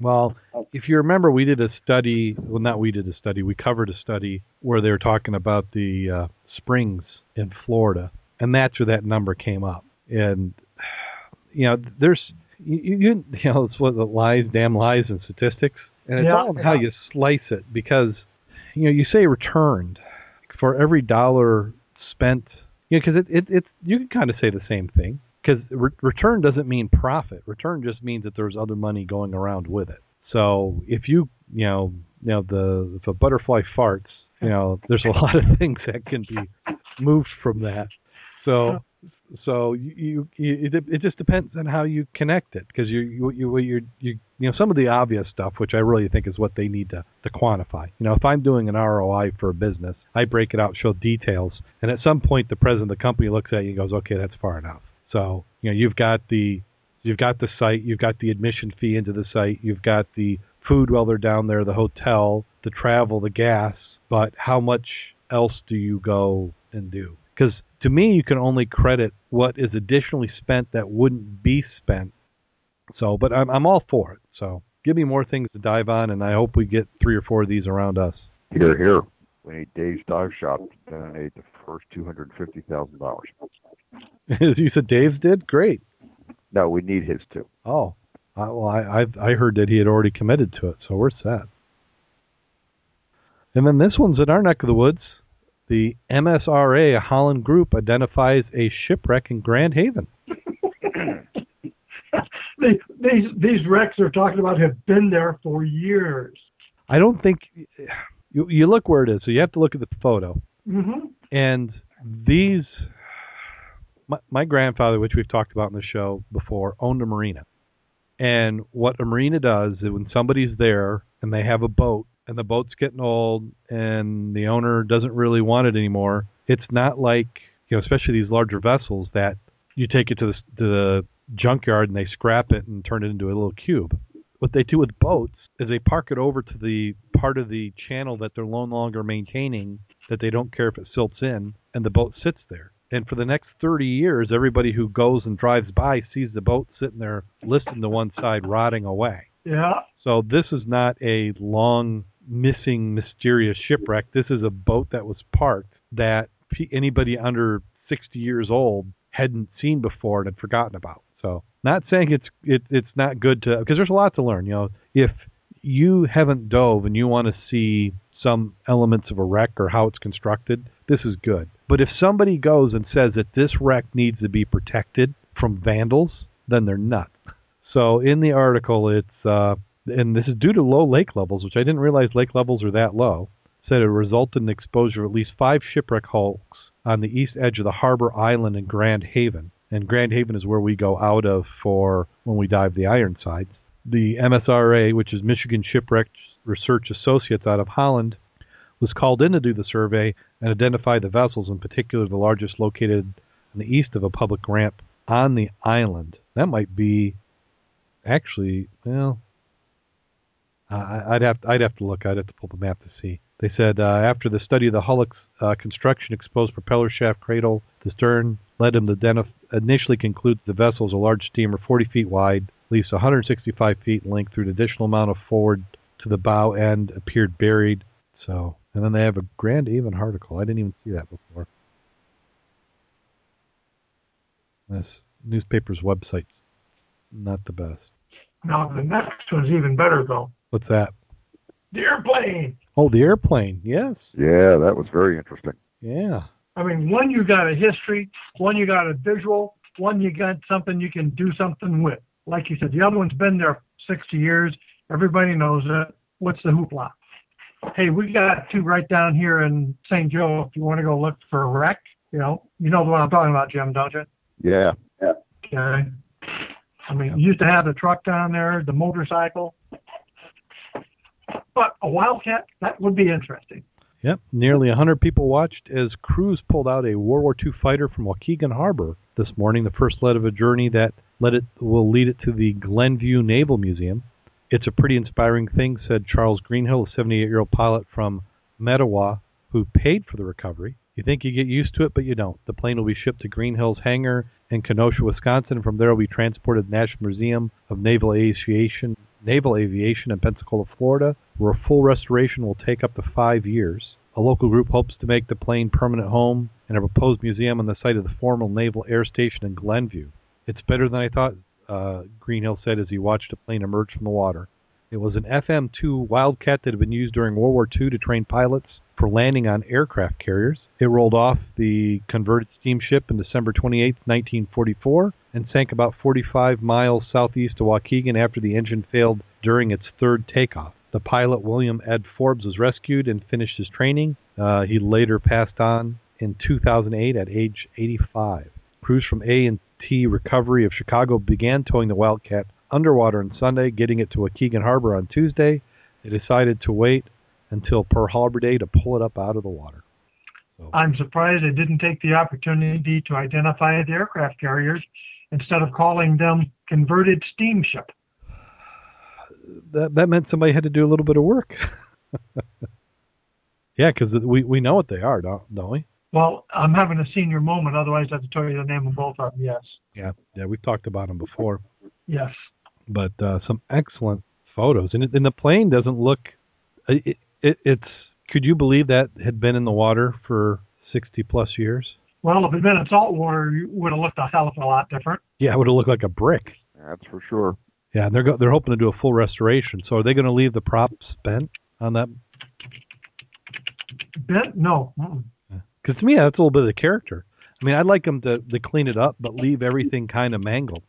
C: Well, if you remember, we did a study. Well, not we did a study. We covered a study where they were talking about the uh, springs in Florida, and that's where that number came up. And you know, there's you you, you know it's what the lies, damn lies, and statistics, and it's
D: Yeah,
C: all in how you slice it because you know you say returned for every dollar spent. You know, because it, it it you can kind of say the same thing because re- return doesn't mean profit. Return just means that there's other money going around with it. So if you you know you know the if a butterfly farts, you know there's a lot of things that can be moved from that. So so you, you, it, it just depends on how you connect it because you you you you you you know some of the obvious stuff which I really think is what they need to to quantify. You know, if I'm doing an ROI for a business, I break it out, show details, and at some point the president of the company looks at you and goes, "Okay, that's far enough." So, you know, you've got the you've got the site, you've got the admission fee into the site, you've got the food while they're down there, the hotel, the travel, the gas, but how much else do you go and do? Because to me, you can only credit what is additionally spent that wouldn't be spent. So, but I'm I'm all for it. So, give me more things to dive on, and I hope we get three or four of these around us.
A: Here, here. We need Dave's Dive Shop to donate the first two hundred fifty thousand dollars.
C: you said Dave's did great.
A: No, we need his too.
C: Oh, I, well, I I've, I heard that he had already committed to it, so we're set. And then this one's in our neck of the woods. The MSRA Holland Group identifies a shipwreck in Grand Haven.
D: They, these these wrecks they're talking about have been there for years.
C: I don't think you you look where it is, so you have to look at the photo.
D: hmm
C: And these, my, my grandfather, which we've talked about in the show before, owned a marina. And what a marina does is when somebody's there and they have a boat and the boat's getting old and the owner doesn't really want it anymore, it's not like, you know, especially these larger vessels that you take it to the, to the junkyard and they scrap it and turn it into a little cube. What they do with boats is they park it over to the part of the channel that they're no longer maintaining that they don't care if it silts in, and the boat sits there. And for the next 30 years, everybody who goes and drives by sees the boat sitting there, listed to one side, rotting away.
D: Yeah.
C: So this is not a long, missing, mysterious shipwreck. This is a boat that was parked that anybody under 60 years old hadn't seen before and had forgotten about. So not saying it's it, it's not good to because there's a lot to learn. You know, if you haven't dove and you want to see some elements of a wreck or how it's constructed, this is good. But if somebody goes and says that this wreck needs to be protected from vandals, then they're nuts. So in the article, it's uh, and this is due to low lake levels, which I didn't realize lake levels are that low. Said it resulted in the exposure of at least five shipwreck hulks on the east edge of the harbor island in Grand Haven. And Grand Haven is where we go out of for when we dive the Ironsides. The MSRA, which is Michigan Shipwreck Research Associates out of Holland, was called in to do the survey and identify the vessels, in particular the largest located on the east of a public ramp on the island. That might be actually well. I'd have I'd have to look. I'd have to pull the map to see. They said uh, after the study of the hull uh, construction, exposed propeller shaft, cradle, the stern led him to initially conclude the vessel is a large steamer, 40 feet wide, at least 165 feet in length, through an additional amount of forward to the bow end appeared buried. So, and then they have a Grand Haven article. I didn't even see that before. This newspaper's website's not the best.
D: Now the next one's even better though.
C: What's that?
D: The airplane.
C: Oh, the airplane. Yes.
A: Yeah, that was very interesting.
C: Yeah.
D: I mean, one you got a history, one you got a visual, one you got something you can do something with. Like you said, the other one's been there 60 years. Everybody knows it. What's the hoopla? Hey, we got two right down here in St. Joe. If you want to go look for a wreck, you know, you know the one I'm talking about, Jim, don't you?
A: Yeah. Yeah.
D: Okay. I mean, you used to have the truck down there, the motorcycle. But a Wildcat, that would be interesting.
C: Yep, nearly 100 people watched as crews pulled out a World War II fighter from Waukegan Harbor this morning, the first leg of a journey that led it will lead it to the Glenview Naval Museum. It's a pretty inspiring thing, said Charles Greenhill, a 78-year-old pilot from Mettawa who paid for the recovery. You think you get used to it, but you don't. The plane will be shipped to Greenhill's hangar in Kenosha, Wisconsin, and from there it will be transported to the National Museum of Naval Aviation, Naval Aviation in Pensacola, Florida, where a full restoration will take up to five years. A local group hopes to make the plane permanent home in a proposed museum on the site of the former Naval Air Station in Glenview. It's better than I thought, uh, Greenhill said as he watched a plane emerge from the water. It was an FM 2 Wildcat that had been used during World War II to train pilots for landing on aircraft carriers. It rolled off the converted steamship on December 28, 1944, and sank about 45 miles southeast of Waukegan after the engine failed during its third takeoff. The pilot, William Ed Forbes, was rescued and finished his training. Uh, he later passed on in 2008 at age 85. Crews from A&T Recovery of Chicago began towing the Wildcat underwater on Sunday, getting it to Waukegan Harbor on Tuesday. They decided to wait until Pearl Harbor Day to pull it up out of the water. So,
D: I'm surprised they didn't take the opportunity to identify the aircraft carriers instead of calling them converted steamship.
C: that that meant somebody had to do a little bit of work. yeah, because we we know what they are, don't don't we?
D: Well, I'm having a senior moment, otherwise I have to tell you the name of both of them. Yes.
C: Yeah, yeah, we've talked about them before.
D: Yes.
C: but uh, some excellent photos. And, it, and the plane doesn't look. It, it, it's. Could you believe that had been in the water for sixty plus years?
D: Well, if it had been in salt water, it would have looked a hell of a lot different.
C: Yeah, it would have looked like a brick.
A: That's for sure.
C: Yeah, and they're go- they're hoping to do a full restoration. So are they going to leave the prop bent on that?
D: Bent? No. Mm-mm.
C: Because to me, that's a little bit of the character. I mean, I'd like them to to clean it up, but leave everything kind of mangled.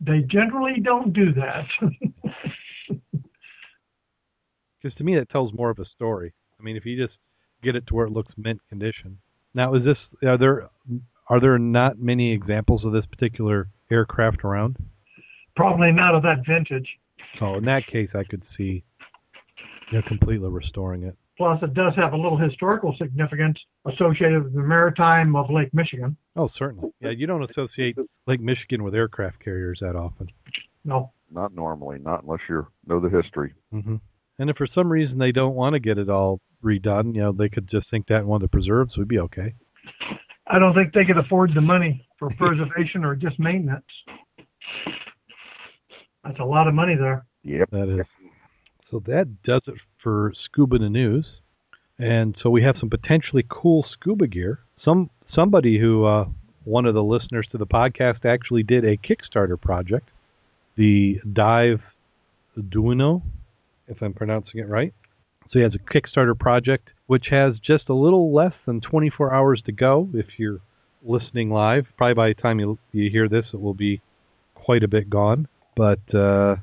D: They generally don't do that.
C: Because to me, that tells more of a story. I mean, if you just get it to where it looks mint condition. Now, is this are there are there not many examples of this particular aircraft around?
D: Probably not of that vintage.
C: So in that case, I could see you know, completely restoring it.
D: Plus, it does have a little historical significance associated with the maritime of Lake Michigan.
C: Oh, certainly. Yeah, you don't associate Lake Michigan with aircraft carriers that often.
D: No.
A: Not normally, not unless you know the history.
C: hmm And if for some reason they don't want to get it all redone, you know, they could just think that one of the preserves would be okay.
D: I don't think they could afford the money for preservation or just maintenance. That's a lot of money there.
A: Yep.
C: That is. So that does it for scuba the news. And so we have some potentially cool scuba gear. Some somebody who uh, one of the listeners to the podcast actually did a Kickstarter project, the Dive Duino, if I'm pronouncing it right. So he has a Kickstarter project which has just a little less than 24 hours to go. If you're listening live, probably by the time you you hear this, it will be quite a bit gone. But uh,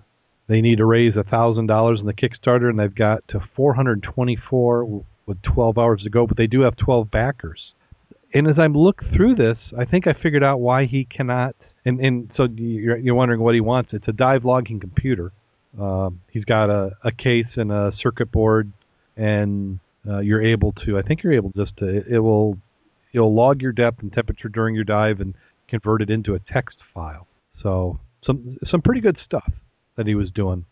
C: they need to raise a thousand dollars in the Kickstarter, and they've got to 424 with 12 hours to go. But they do have 12 backers. And as I look through this, I think I figured out why he cannot. And and so you're, you're wondering what he wants. It's a dive logging computer. Um, he's got a, a case and a circuit board, and uh, you're able to. I think you're able just to. It, it will. It'll log your depth and temperature during your dive and convert it into a text file. So some some pretty good stuff that he was doing.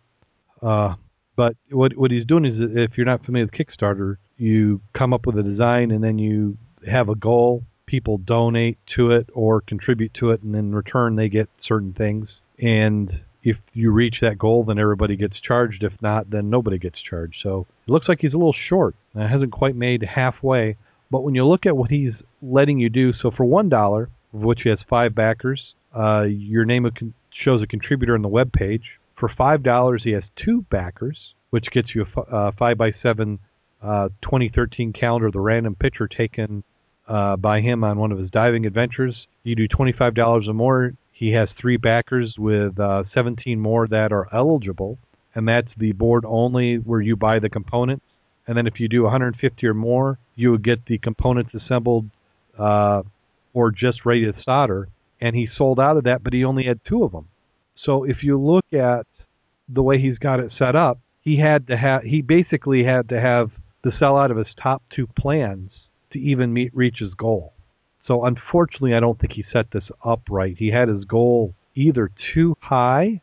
C: Uh, but what what he's doing is, if you're not familiar with Kickstarter, you come up with a design and then you have a goal. People donate to it or contribute to it, and in return they get certain things. And if you reach that goal, then everybody gets charged. If not, then nobody gets charged. So it looks like he's a little short. It hasn't quite made halfway. But when you look at what he's letting you do, so for one dollar, of which he has five backers, uh, your name shows a contributor on the web page. For five dollars, he has two backers, which gets you a uh, five by seven uh, 2013 calendar, the random picture taken uh, by him on one of his diving adventures. You do twenty-five dollars or more. He has three backers with uh, 17 more that are eligible, and that's the board only where you buy the components. And then if you do 150 or more, you would get the components assembled uh, or just ready to solder. And he sold out of that, but he only had two of them. So if you look at the way he's got it set up, he had to have he basically had to have the sell out of his top two plans to even meet reach his goal. So unfortunately, I don't think he set this up right. He had his goal either too high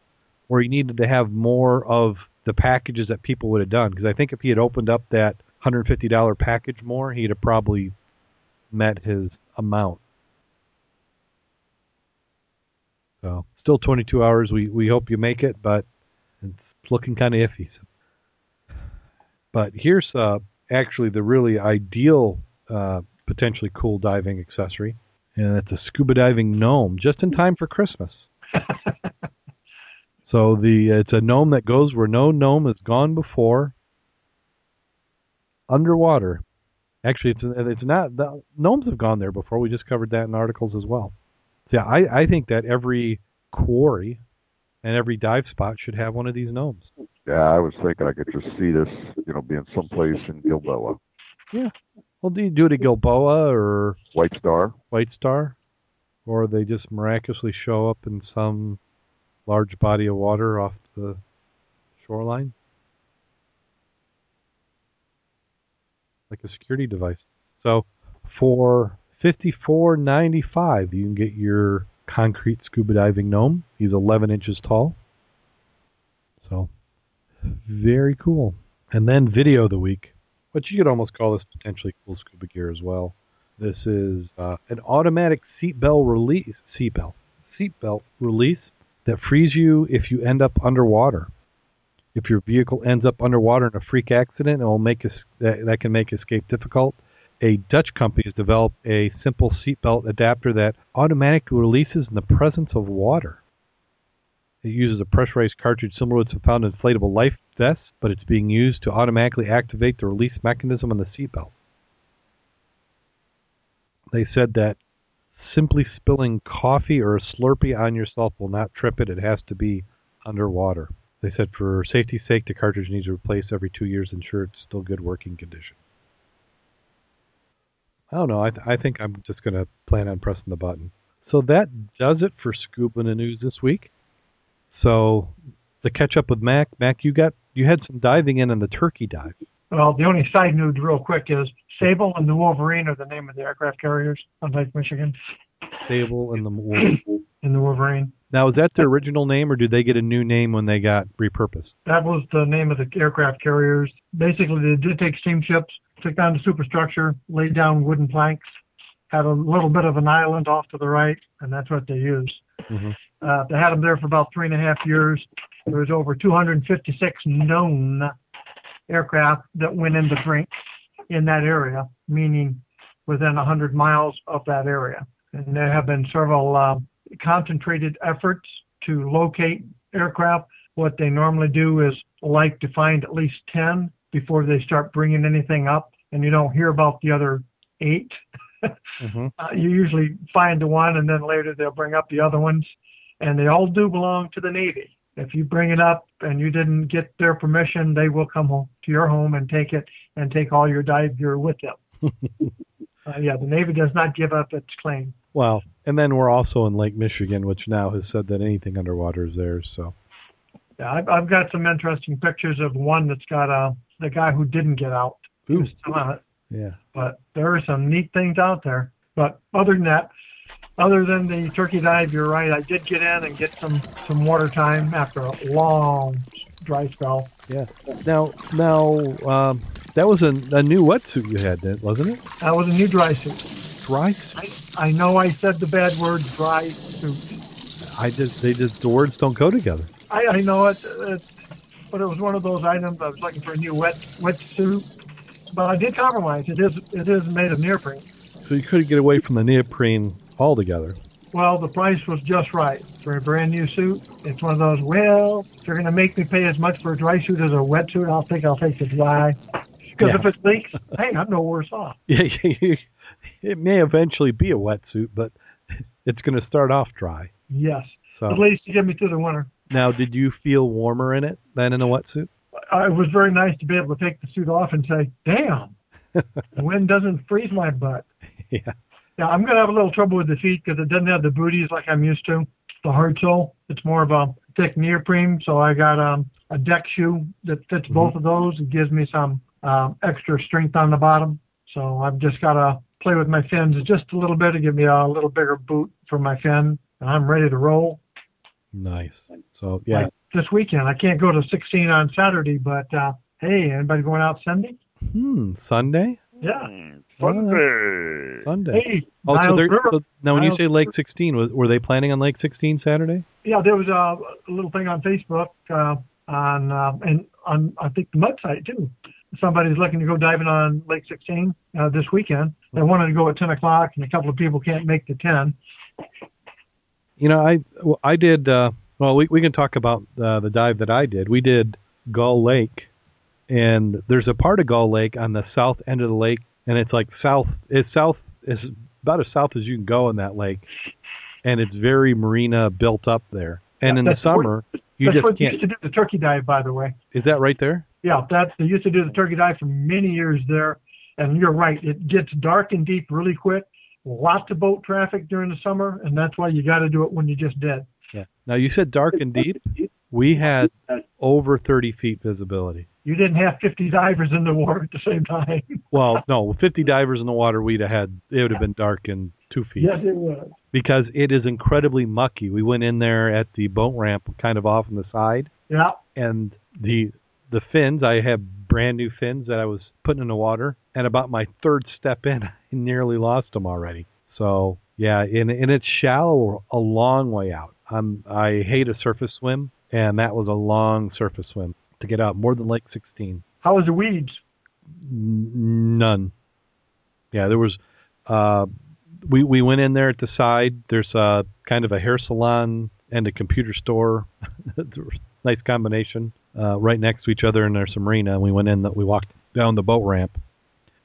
C: or he needed to have more of the packages that people would have done because I think if he had opened up that $150 package more, he'd have probably met his amount. So still 22 hours. We we hope you make it, but it's looking kind of iffy. But here's uh, actually the really ideal, uh, potentially cool diving accessory, and it's a scuba diving gnome, just in time for Christmas. so the it's a gnome that goes where no gnome has gone before. Underwater, actually, it's it's not the gnomes have gone there before. We just covered that in articles as well. So yeah, I I think that every quarry and every dive spot should have one of these gnomes.
A: Yeah, I was thinking I could just see this, you know, being someplace in Gilboa,
C: Yeah. Well, do you do it at Gilboa or
A: White Star.
C: White Star, or they just miraculously show up in some large body of water off the shoreline, like a security device. So, for fifty-four ninety-five, you can get your concrete scuba diving gnome. He's 11 inches tall. So, very cool. And then video of the week, which you could almost call this potentially cool scuba gear as well. This is uh, an automatic seatbelt release, seatbelt, seatbelt release that frees you if you end up underwater. If your vehicle ends up underwater in a freak accident, it will make that can make escape difficult a Dutch company has developed a simple seatbelt adapter that automatically releases in the presence of water. It uses a pressurized cartridge similar to found in inflatable life vests, but it's being used to automatically activate the release mechanism on the seatbelt. They said that simply spilling coffee or a Slurpee on yourself will not trip it. It has to be underwater. They said for safety's sake, the cartridge needs to be replaced every two years ensure it's still good working condition. Oh, I don't know. I, th- I think I'm just going to plan on pressing the button. So that does it for Scuba in the News this week. So the catch up with Mac. Mac, you got you had some diving in on the turkey dive.
D: Well, the only side note, real quick, is Sable and the Wolverine are the name of the aircraft carriers on Lake Michigan.
C: Sable and the Wolverine.
D: and the Wolverine.
C: Now, is that their original name, or did they get a new name when they got repurposed?
D: That was the name of the aircraft carriers. Basically, they did take steamships, took down the superstructure, laid down wooden planks, had a little bit of an island off to the right, and that's what they used.
C: Mm-hmm.
D: Uh, they had them there for about three and a half years. There was over 256 known aircraft that went into drink in that area, meaning within 100 miles of that area. And there have been several uh, concentrated efforts to locate aircraft. What they normally do is like to find at least 10 before they start bringing anything up, and you don't hear about the other 8
C: mm-hmm.
D: uh, you usually find the one, and then later they'll bring up the other ones, and they all do belong to the Navy. If you bring it up and you didn't get their permission, they will come home to your home and take it and take all your dive gear with them. uh, yeah, the Navy does not give up its claim.
C: Well, and then we're also in Lake Michigan, which now has said that anything underwater is theirs. So.
D: Yeah, I've, I've got some interesting pictures of one that's got uh, the guy who didn't get out. Who's still on it.
C: Yeah.
D: But there are some neat things out there. But other than that, other than the turkey dive, you're right. I did get in and get some some water time after a long dry spell.
C: Yeah. Now, now, um, that was a, a new wetsuit you had, then, wasn't it?
D: That was a new dry suit.
C: Dry suit.
D: I, I know I said the bad word, dry suit.
C: I just they just the words don't go together.
D: I, I know it, it, but it was one of those items. I was looking for a new wet wet suit, but I did compromise. It is it is made of neoprene.
C: So you couldn't get away from the neoprene altogether.
D: Well, the price was just right for a brand new suit. It's one of those. Well, if you're going to make me pay as much for a dry suit as a wet suit, I'll think I'll take the dry. Because
C: Yeah.
D: if it leaks, hey, I'm no worse off.
C: Yeah, it may eventually be a wetsuit, but it's going to start off dry.
D: Yes,
C: So
D: at least to get me through the winter.
C: Now, did you feel warmer in it than in a wetsuit?
D: Uh, It was very nice to be able to take the suit off and say, "Damn, the wind doesn't freeze my butt."
C: yeah.
D: Yeah, I'm gonna have a little trouble with the feet because it doesn't have the booties like I'm used to. The hard sole. It's more of a thick neoprene, so I got um, a deck shoe that fits both of those. It gives me some um, extra strength on the bottom. So I've just got to play with my fins just a little bit to give me a little bigger boot for my fin, and I'm ready to roll.
C: Nice. So yeah,
D: Like this weekend, I can't go to 16 on Saturday, but uh, hey, anybody going out Sunday?
C: hmm, Sunday,
D: Yeah.
A: Hmm, Sunday.
C: Sunday.
D: Hey,
C: Oh, so they're, so now when you say Lake 16, was, were they planning on Lake 16 Saturday?
D: Yeah, there was a, a little thing on Facebook uh, on uh, and on I think the mud site too. Somebody's looking to go diving on Lake 16 uh, this weekend. They wanted to go at 10 o'clock, and a couple of people can't make the 10.
C: You know, I well, I did. Uh, well, we we can talk about uh, the dive that I did. We did Gull Lake, and there's a part of Gull Lake on the south end of the lake, and it's like south. It's south It's about as south as you can go in that lake, and it's very marina built up there. And
D: Yeah,
C: in the summer, you
D: That's
C: just can't.
D: used to do the turkey dive, by the way.
C: Is that right there?
D: Yeah, that's they used to do the turkey dive for many years there. And you're right, it gets dark and deep really quick. Lots of boat traffic during the summer, and that's why you got to do it when you're just dead.
C: Yeah. Now you said dark and deep. We had over 30 feet visibility.
D: You didn't have 50 divers in the water at the same time.
C: Well, no, 50 divers in the water, we'd have had. It would have been dark in two feet.
D: yes, it was.
C: because it is incredibly mucky. We went in there at the boat ramp, kind of off on the side,
D: Yeah,
C: and the the fins. I have brand new fins that I was putting in the water, and about my third step in, I nearly lost them already. So yeah, and and it's shallow a long way out. I'm I hate a surface swim, and that was a long surface swim to get out more than Lake 16.
D: how was the weeds?
C: N- None. Yeah, there was. Uh, we we went in there at the side. There's uh kind of a hair salon and a computer store. Nice combination uh, right next to each other, and there's some marina. And we went in. That We walked down the boat ramp,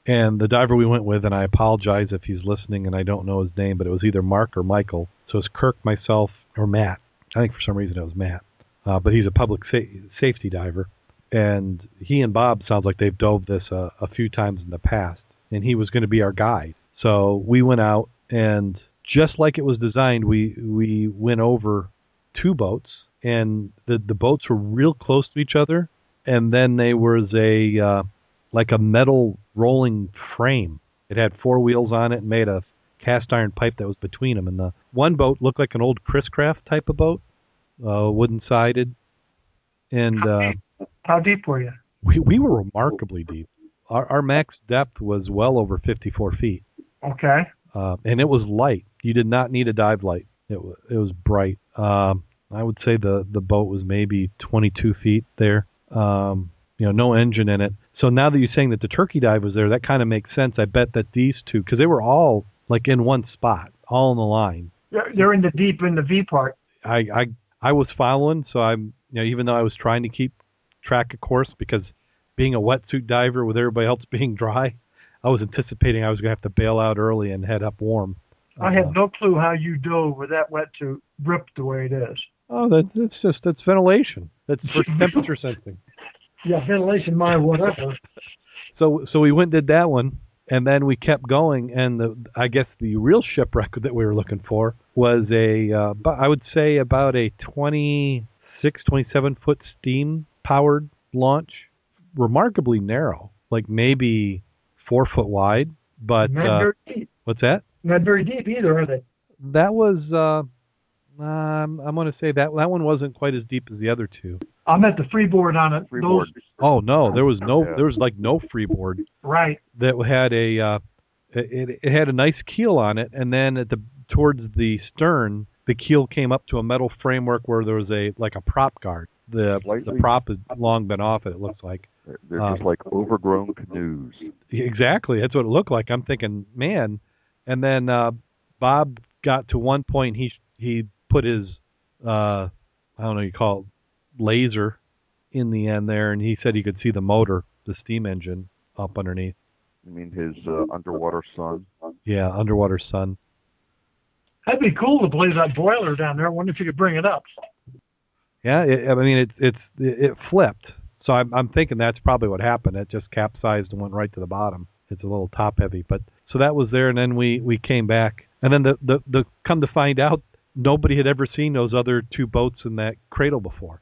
C: and the diver we went with, and I apologize if he's listening and I don't know his name, but it was either Mark or Michael. So it's Kirk, myself, or Matt. I think for some reason it was Matt, uh, but he's a public sa- safety diver and he and Bob sounds like they've dove this uh, a few times in the past, and he was going to be our guide. So we went out, and just like it was designed, we we went over two boats, and the the boats were real close to each other, and then there was a uh, like a metal rolling frame. It had four wheels on it and made a cast iron pipe that was between them. And the one boat looked like an old Chris Craft type of boat, uh, wooden sided, and. Uh,
D: How deep were you?
C: we we were remarkably deep. Our, our max depth was well over 54 feet,
D: Okay.
C: uh, and it was light. You did not need a dive light. It was it was bright. Um, I would say the the boat was maybe 22 feet there. Um, you know, no engine in it. So now that you're saying that the turkey dive was there, that kind of makes sense. I bet that these two, because they were all like in one spot, all in the line.
D: They're, they're in the deep in the V part.
C: I I I was following, so I'm you know even though I was trying to keep track of course because being a wetsuit diver with everybody else being dry, I was anticipating I was gonna have to bail out early and head up warm.
D: I had no clue how you dove with that wetsuit ripped the way it is.
C: Oh, that, that's just that's ventilation. That's temperature sensing.
D: Yeah, ventilation, my whatever.
C: So so we went and did that one, and then we kept going. And the I guess the real shipwreck that we were looking for was a uh, I would say about a 26, 27 foot steam powered launch, remarkably narrow, like maybe four foot wide. But
D: not
C: uh,
D: very deep.
C: what's that?
D: Not very deep either, are they?
C: That was uh, um, I'm going to say that that one wasn't quite as deep as the other two.
D: I meant the freeboard on it.
A: Freeboard.
D: Those,
C: Oh no, there was no
A: Yeah.
C: there was like no freeboard.
D: right.
C: that had a uh, it, it had a nice keel on it, and then at the towards the stern, the keel came up to a metal framework where there was a like a prop guard. The the prop had long been off it. It looks like
A: They're, they're
C: Um,
A: just like overgrown canoes.
C: exactly that's what it looked like. I'm thinking, man. And then uh, Bob got to one point. He he put his uh, I don't know you call it laser in the end there, and he said he could see the motor, the steam engine up underneath.
A: I mean, his uh, underwater sun.
C: Yeah, underwater sun.
D: That'd be cool to blaze that boiler down there. I wonder if you could bring it up.
C: Yeah, it, I mean it's it's it flipped. So I'm I'm thinking that's probably what happened. It just capsized and went right to the bottom. It's a little top heavy, but so that was there, and then we we came back, and then the the the come to find out nobody had ever seen those other two boats in that cradle before.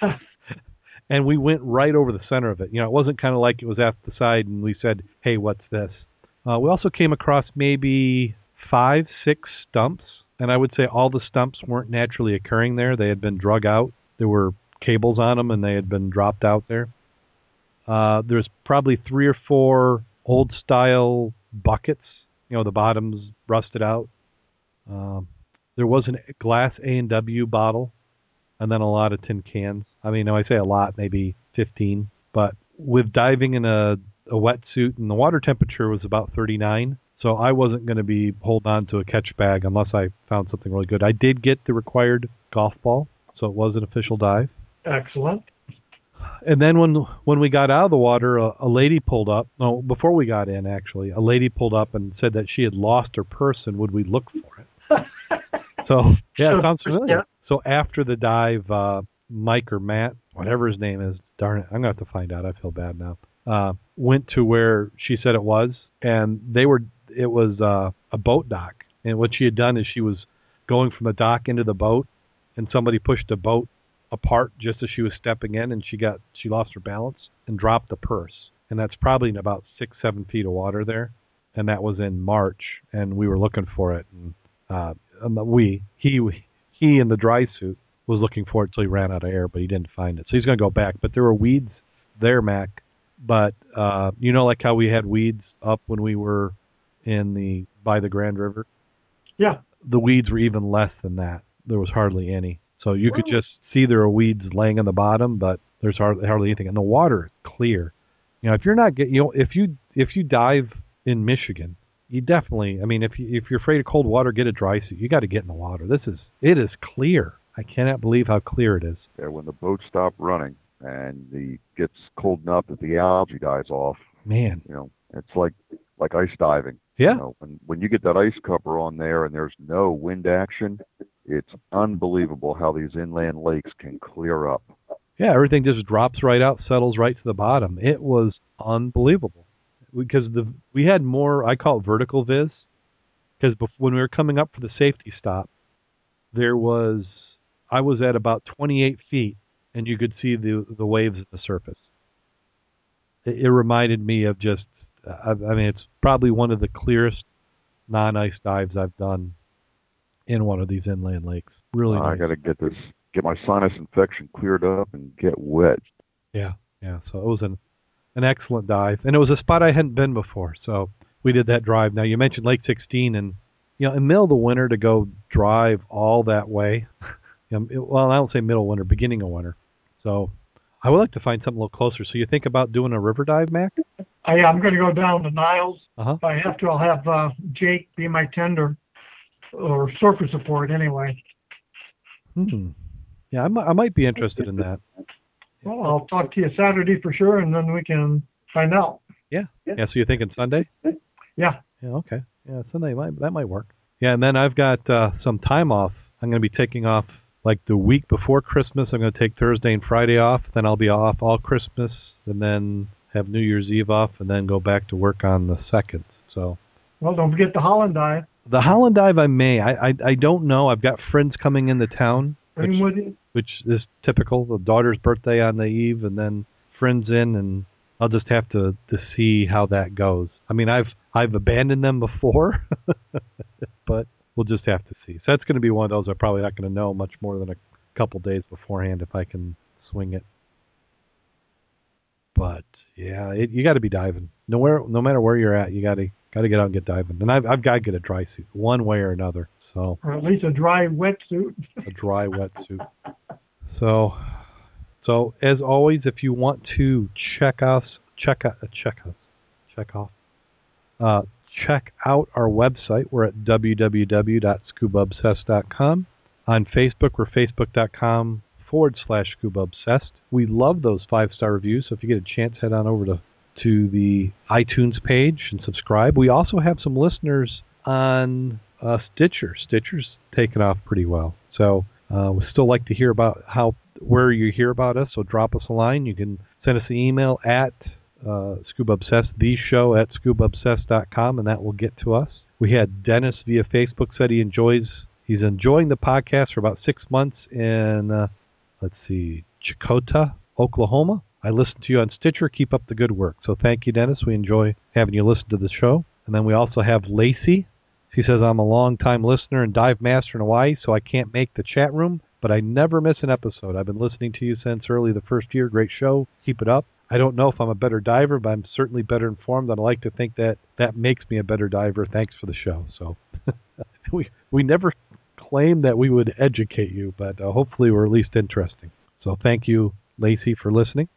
C: and we went right over the center of it. You know, it wasn't kind of like it was at the side and we said, "Hey, what's this?" Uh, we also came across maybe five, six stumps, and I would say all the stumps weren't naturally occurring there. They had been drug out. There were cables on them, and they had been dropped out there. Uh, there's probably three or four old style buckets. You know, the bottoms rusted out. Um, there was a glass A and W bottle, and then a lot of tin cans. I mean, I say a lot, maybe 15. But with diving in a, a wetsuit, and the water temperature was about 39, so I wasn't going to be holding on to a catch bag unless I found something really good. I did get the required golf ball, so it was an official dive.
D: Excellent.
C: And then when when we got out of the water, a, a lady pulled up. No, before we got in, actually, a lady pulled up and said that she had lost her purse and would we look for it. So yeah, it sounds familiar.
D: Yeah.
C: So after the dive, uh, Mike or Matt, whatever his name is, darn it, I'm gonna have to find out. I feel bad now. Uh, went to where she said it was, and they were. It was uh, a boat dock, and what she had done is she was going from the dock into the boat, and somebody pushed the boat apart just as she was stepping in, and she got she lost her balance and dropped the purse, and that's probably in about six seven feet of water there, and that was in March, and we were looking for it, and uh, um, we he he in the dry suit was looking for it till he ran out of air, but he didn't find it, so he's gonna go back. But there were weeds there, Mac. But uh, you know, like how we had weeds up when we were in the by the Grand River.
D: Yeah.
C: The weeds were even less than that. There was hardly any. So you could just see there are weeds laying on the bottom, but there's hardly, hardly anything. And the water is clear. You know, if you're not get, you know, if you if you dive in Michigan, you definitely. I mean, if you if you're afraid of cold water, get a dry suit. You got to get in the water. This is it is clear. I cannot believe how clear it is.
A: Yeah, when the boats stop running and the gets cold enough that the algae dies off,
C: Man,
A: you know, it's like like ice diving.
C: yeah,
A: You know, when when you get that ice cover on there and there's no wind action, it's unbelievable how these inland lakes can clear up.
C: yeah. Everything just drops right out, settles right to the bottom. It was unbelievable because the we had more. I call it vertical viz because when we were coming up for the safety stop, there was I was at about 28 feet, and you could see the the waves at the surface. It, it reminded me of just. I, I mean, it's probably one of the clearest non-ice dives I've done in one of these inland lakes. Really,
A: I
C: nice.
A: got to get this, get my sinus infection cleared up and get wet.
C: Yeah, yeah. So it was an an excellent dive, and it was a spot I hadn't been before. So we did that drive. Now you mentioned Lake 16, and you know, in the middle of the winter to go drive all that way. you know, it- well, I don't say middle of winter, beginning of winter. So I would like to find something a little closer. So you think about doing a river dive, Mac?
D: I, I'm going to go down to Niles.
C: Uh huh.
D: If I have to, I'll have uh, Jake be my tender or surface support anyway.
C: Hmm. Yeah, I might, I might be interested in that.
D: Well, I'll talk to you Saturday for sure, and then we can find out.
C: Yeah. Yeah. So you're thinking Sunday?
D: Yeah.
C: Yeah, okay. Yeah, Sunday might that might work. Yeah, and then I've got uh some time off. I'm going to be taking off like the week before Christmas. I'm going to take Thursday and Friday off. Then I'll be off all Christmas, and then have New Year's Eve off, and then go back to work on the second. So
D: Well, don't forget the Holland dive.
C: the Holland Dive, I may. I I, I don't know. I've got friends coming into town, which,
D: Bring with you.
C: which is typical. The daughter's birthday on the eve, and then friends in, and I'll just have to to see how that goes. I mean, I've I've abandoned them before, but we'll just have to see. So that's going to be one of those I'm probably not going to know much more than a couple days beforehand if I can swing it. But yeah, it, you got to be diving. Nowhere, no matter where you're at, you got to got to get out and get diving. And I've I've got to get a dry suit one way or another. So
D: Or at least a dry wetsuit.
C: a dry wetsuit. So, so as always, if you want to check us, check out, uh, check us, check off, uh, check out our website. We're at www.scubaobsessed.com. On Facebook, we're facebook.com forward slash scuba. We love those five star reviews. So if you get a chance, head on over to to the iTunes page and subscribe. We also have some listeners on uh, Stitcher. Stitcher's taken off pretty well. So uh, we still like to hear about how where you hear about us. So drop us a line. You can send us an email at uh, Scuba Obsessed, the show at scubaobsessed.com, and that will get to us. We had Dennis via Facebook said he enjoys He's enjoying the podcast for about six months in, uh, let's see, Checotah, Oklahoma. I listen to you on Stitcher. Keep up the good work. So thank you, Dennis. We enjoy having you listen to the show. And then we also have Lacey. She says, I'm a long time listener and dive master in Hawaii, so I can't make the chat room, but I never miss an episode. I've been listening to you since early the first year. Great show. Keep it up. I don't know if I'm a better diver, but I'm certainly better informed, and I like to think that that makes me a better diver. Thanks for the show. So we we never claim that we would educate you, but uh, hopefully we're at least interesting. So thank you, Lacey, for listening.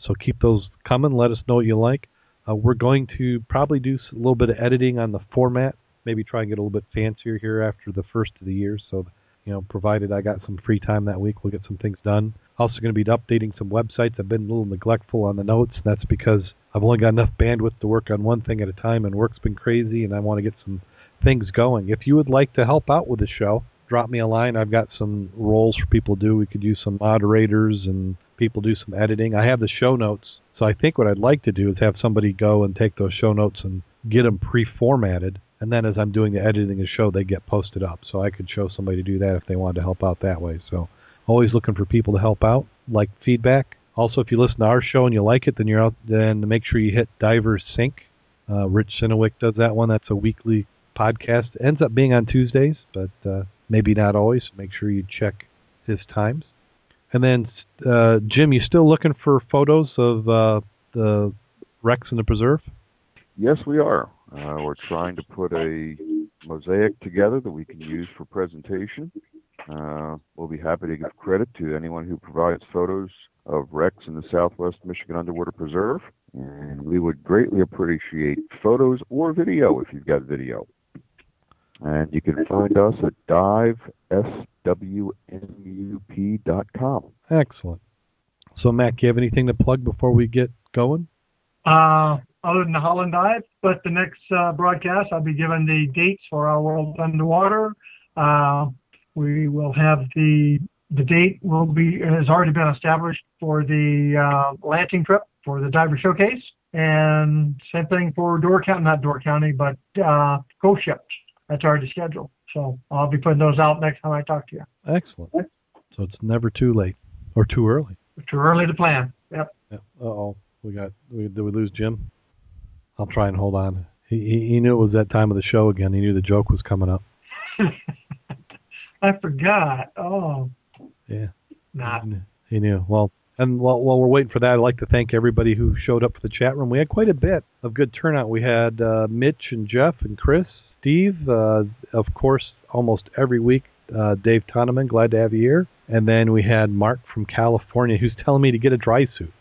C: So keep those coming. Let us know what you like. Uh, we're going to probably do a little bit of editing on the format. Maybe try and get a little bit fancier here after the first of the year. So, you know, provided I got some free time that week, we'll get some things done. Also, going to be updating some websites. I've been a little neglectful on the notes. That's because I've only got enough bandwidth to work on one thing at a time, and work's been crazy, and I want to get some things going. If you would like to help out with the show, drop me a line. I've got some roles for people to do. We could use some moderators and people do some editing. I have the show notes. So I think what I'd like to do is have somebody go and take those show notes and get them pre-formatted, and then as I'm doing the editing of the show, they get posted up. So I could show somebody to do that if they wanted to help out that way. So always looking for people to help out, like feedback. Also, if you listen to our show and you like it, then you're out. Then make sure you hit Divers Sync. Uh, Rich Sinowick does that one. That's a weekly podcast. It ends up being on Tuesdays, but uh, maybe not always. Make sure you check his times. And then, uh, Jim, you still looking for photos of uh, the wrecks in the preserve?
A: Yes, we are. Uh, we're trying to put a mosaic together that we can use for presentation. Uh, we'll be happy to give credit to anyone who provides photos of wrecks in the Southwest Michigan Underwater Preserve, and we would greatly appreciate photos or video if you've got video. And you can find us at diveswmup.com.
C: Excellent. So, Matt, do you have anything to plug before we get going?
D: Uh, other than the Holland Dive, but the next uh, broadcast, I'll be giving the dates for our World Underwater. Uh, we will have the the date will be it has already been established for the uh, Lansing trip for the diver showcase, and same thing for Door County, not Door County, but uh, Ghost Ship. That's already scheduled. So I'll be putting those out next time I talk to you.
C: Excellent. So it's never too late or too early.
D: Too early to plan. Yep.
C: Uh oh, we got we, did we lose Jim? I'll try and hold on. He, he knew it was that time of the show again. He knew the joke was coming up.
D: I forgot. Oh.
C: Yeah.
D: Nah.
C: He knew. Well, and while, while we're waiting for that, I'd like to thank everybody who showed up for the chat room. We had quite a bit of good turnout. We had uh, Mitch and Jeff and Chris, Steve, uh, of course, almost every week. Uh, Dave Toneman, glad to have you here. And then we had Mark from California, who's telling me to get a dry suit.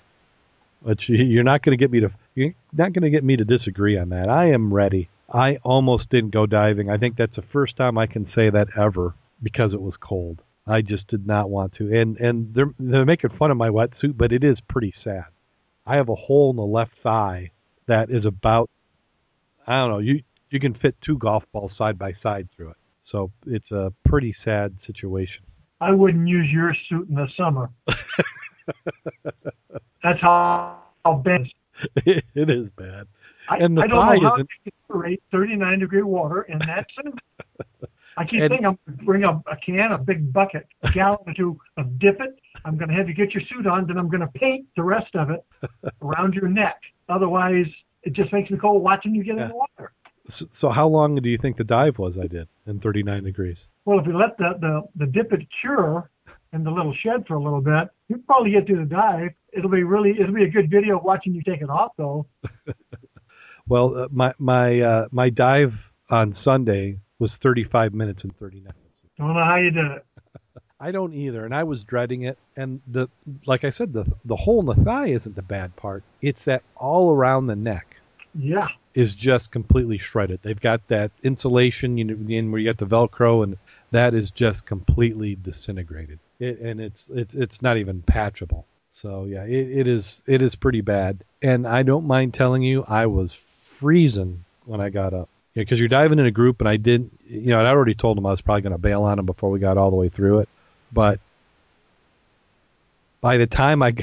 C: But you're not going to get me to you're not going to get me to disagree on that. I am ready. I almost didn't go diving. I think that's the first time I can say that ever because it was cold. I just did not want to. And and they're they're making fun of my wetsuit, but it is pretty sad. I have a hole in the left thigh that is about I don't know, you you can fit two golf balls side by side through it. So it's a pretty sad situation.
D: I wouldn't use your suit in the summer. That's how, how bad
C: it is bad.
D: I,
C: and the
D: I don't know how
C: isn't.
D: to tolerate 39 degree water in that. I keep
C: And-
D: thinking I'm going to bring a, a can, a big bucket, a gallon or two of dip it. I'm going to have you get your suit on, then I'm going to paint the rest of it around your neck. Otherwise, it just makes me cold watching you get
C: Yeah.
D: in the water.
C: So, so how long do you think the dive was I did in 39 degrees?
D: Well, if you let the, the, the dip it cure in the little shed for a little bit, you probably get through the dive. It'll be really, it'll be a good video watching you take it off, though.
C: Well, uh, my my uh, my dive on Sunday was 35 minutes and 39 minutes.
D: Don't know how you did it.
C: I don't either, and I was dreading it. And the like I said, the the hole in the thigh isn't the bad part. It's that all around the neck
D: Yeah.
C: is just completely shredded. They've got that insulation, you know, in where you get the Velcro, and that is just completely disintegrated. It, and it's it's it's not even patchable. So yeah, it, it is it is pretty bad. And I don't mind telling you, I was freezing when I got up. Because you're diving in a group, and I didn't, you know, I'd already told them I was probably going to bail on them before we got all the way through it. But by the time I,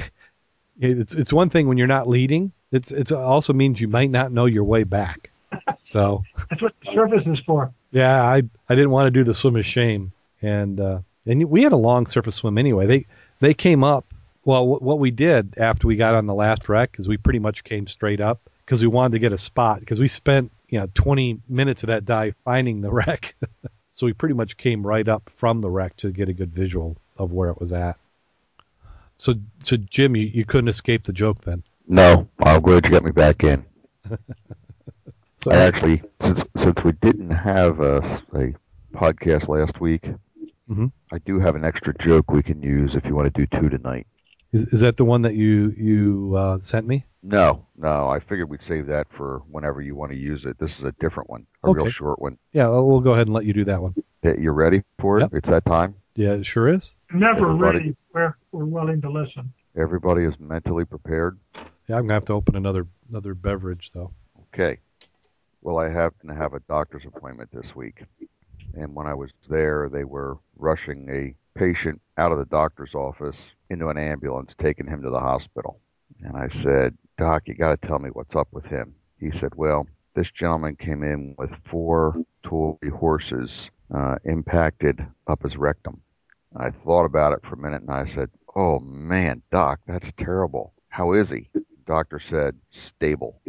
C: it's it's one thing when you're not leading. It's it's also means you might not know your way back. So
D: That's what the surface is for.
C: Yeah, I I didn't want to do the swim of shame, and uh, and we had a long surface swim anyway. They they came up. Well, wh- what we did after we got on the last wreck is we pretty much came straight up because we wanted to get a spot because we spent you know 20 minutes of that dive finding the wreck, so we pretty much came right up from the wreck to get a good visual of where it was at. So so Jim, you, you couldn't escape the joke then.
A: No, I'm glad you got me back in.
C: So
A: I actually, since since we didn't have a, a podcast last week,
C: Mhm.
A: I do have an extra joke we can use if you want to do two tonight.
C: is is that the one that you you uh, sent me?
A: No, no, I figured we'd save that for whenever you want to use it. This is a different one, a real short one.
C: Yeah, well, we'll go ahead and let you do that one.
A: Yeah, You ready for it?
C: Yep.
A: It's that time.
C: Yeah, it sure is.
D: Never
A: Everybody-
D: ready. We're, we're willing to listen.
A: Everybody is mentally prepared.
C: Yeah, I'm gonna have to open another another beverage though.
A: Okay. Well, I happen to have a doctor's appointment this week. And when I was there, they were rushing a patient out of the doctor's office into an ambulance, taking him to the hospital. And I said, Doc, you got to tell me what's up with him. He said, Well, this gentleman came in with four toy horses uh, impacted up his rectum. I thought about it for a minute and I said, Oh man, Doc, that's terrible. How is he? Doctor said, Stable.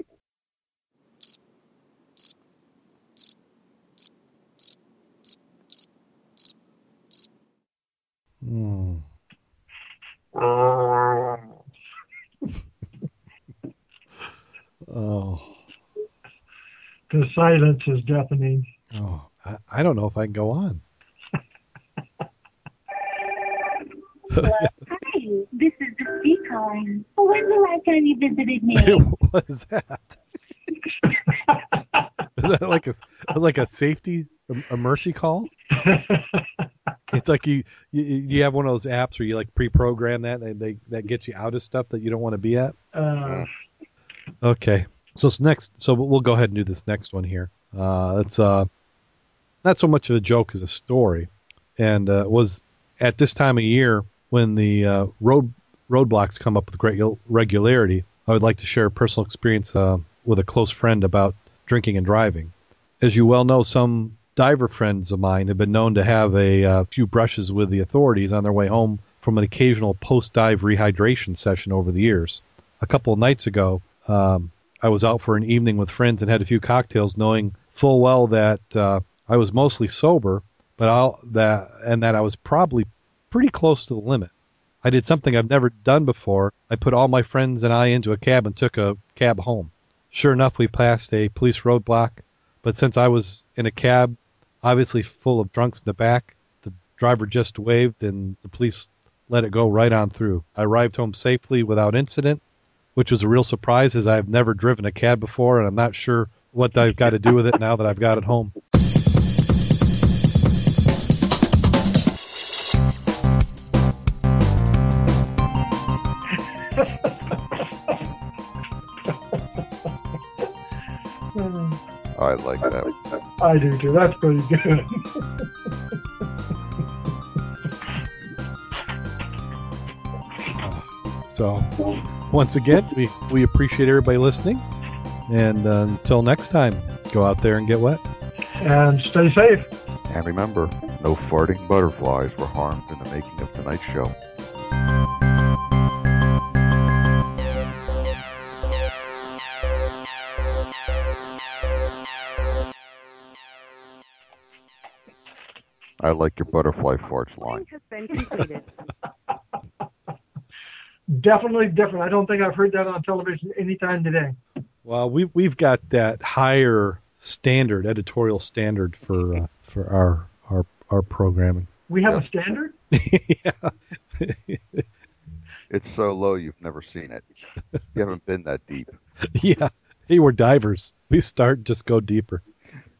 D: Silence is deafening.
C: oh, I, I don't know if I can go on.
F: Hi, this is the sea calling. When's the last time you visited me?
C: what is that? Is that like a like a safety a, a mercy call? It's like you, you you have one of those apps where you like pre-program that and they that gets you out of stuff that you don't want to be at.
D: uh,
C: Okay. So it's next. So we'll go ahead and do this next one here. Uh, it's uh, not so much of a joke as a story, and uh, was at this time of year when the uh, road roadblocks come up with great regularity. I would like to share a personal experience uh, with a close friend about drinking and driving. As you well know, some diver friends of mine have been known to have a uh, few brushes with the authorities on their way home from an occasional post-dive rehydration session over the years. A couple of nights ago, um, I was out for an evening with friends and had a few cocktails, knowing full well that uh, I was mostly sober, but I'll, that and that I was probably pretty close to the limit. I did something I've never done before. I put all my friends and I into a cab and took a cab home. Sure enough, we passed a police roadblock, but since I was in a cab, obviously full of drunks in the back, the driver just waved and the police let it go right on through. I arrived home safely without incident, which was a real surprise as I've never driven a cab before and I'm not sure what I've got to do with it now that I've got it home.
A: I like that.
D: I do too. That's pretty good.
C: So, once again, we, we appreciate everybody listening. And uh, until next time, go out there and get wet.
D: and stay safe.
A: And remember, no farting butterflies were harmed in the making of tonight's show. I like your butterfly farts line.
E: has been completed.
D: Definitely different. I don't think I've heard that on television anytime today.
C: Well, we, we've got that higher standard, editorial standard for uh, for our, our, our programming.
D: We have
A: Yeah.
D: a standard?
C: yeah.
A: It's so low you've never seen it. You haven't been that deep.
C: yeah. Hey, we're divers. We start, just go deeper.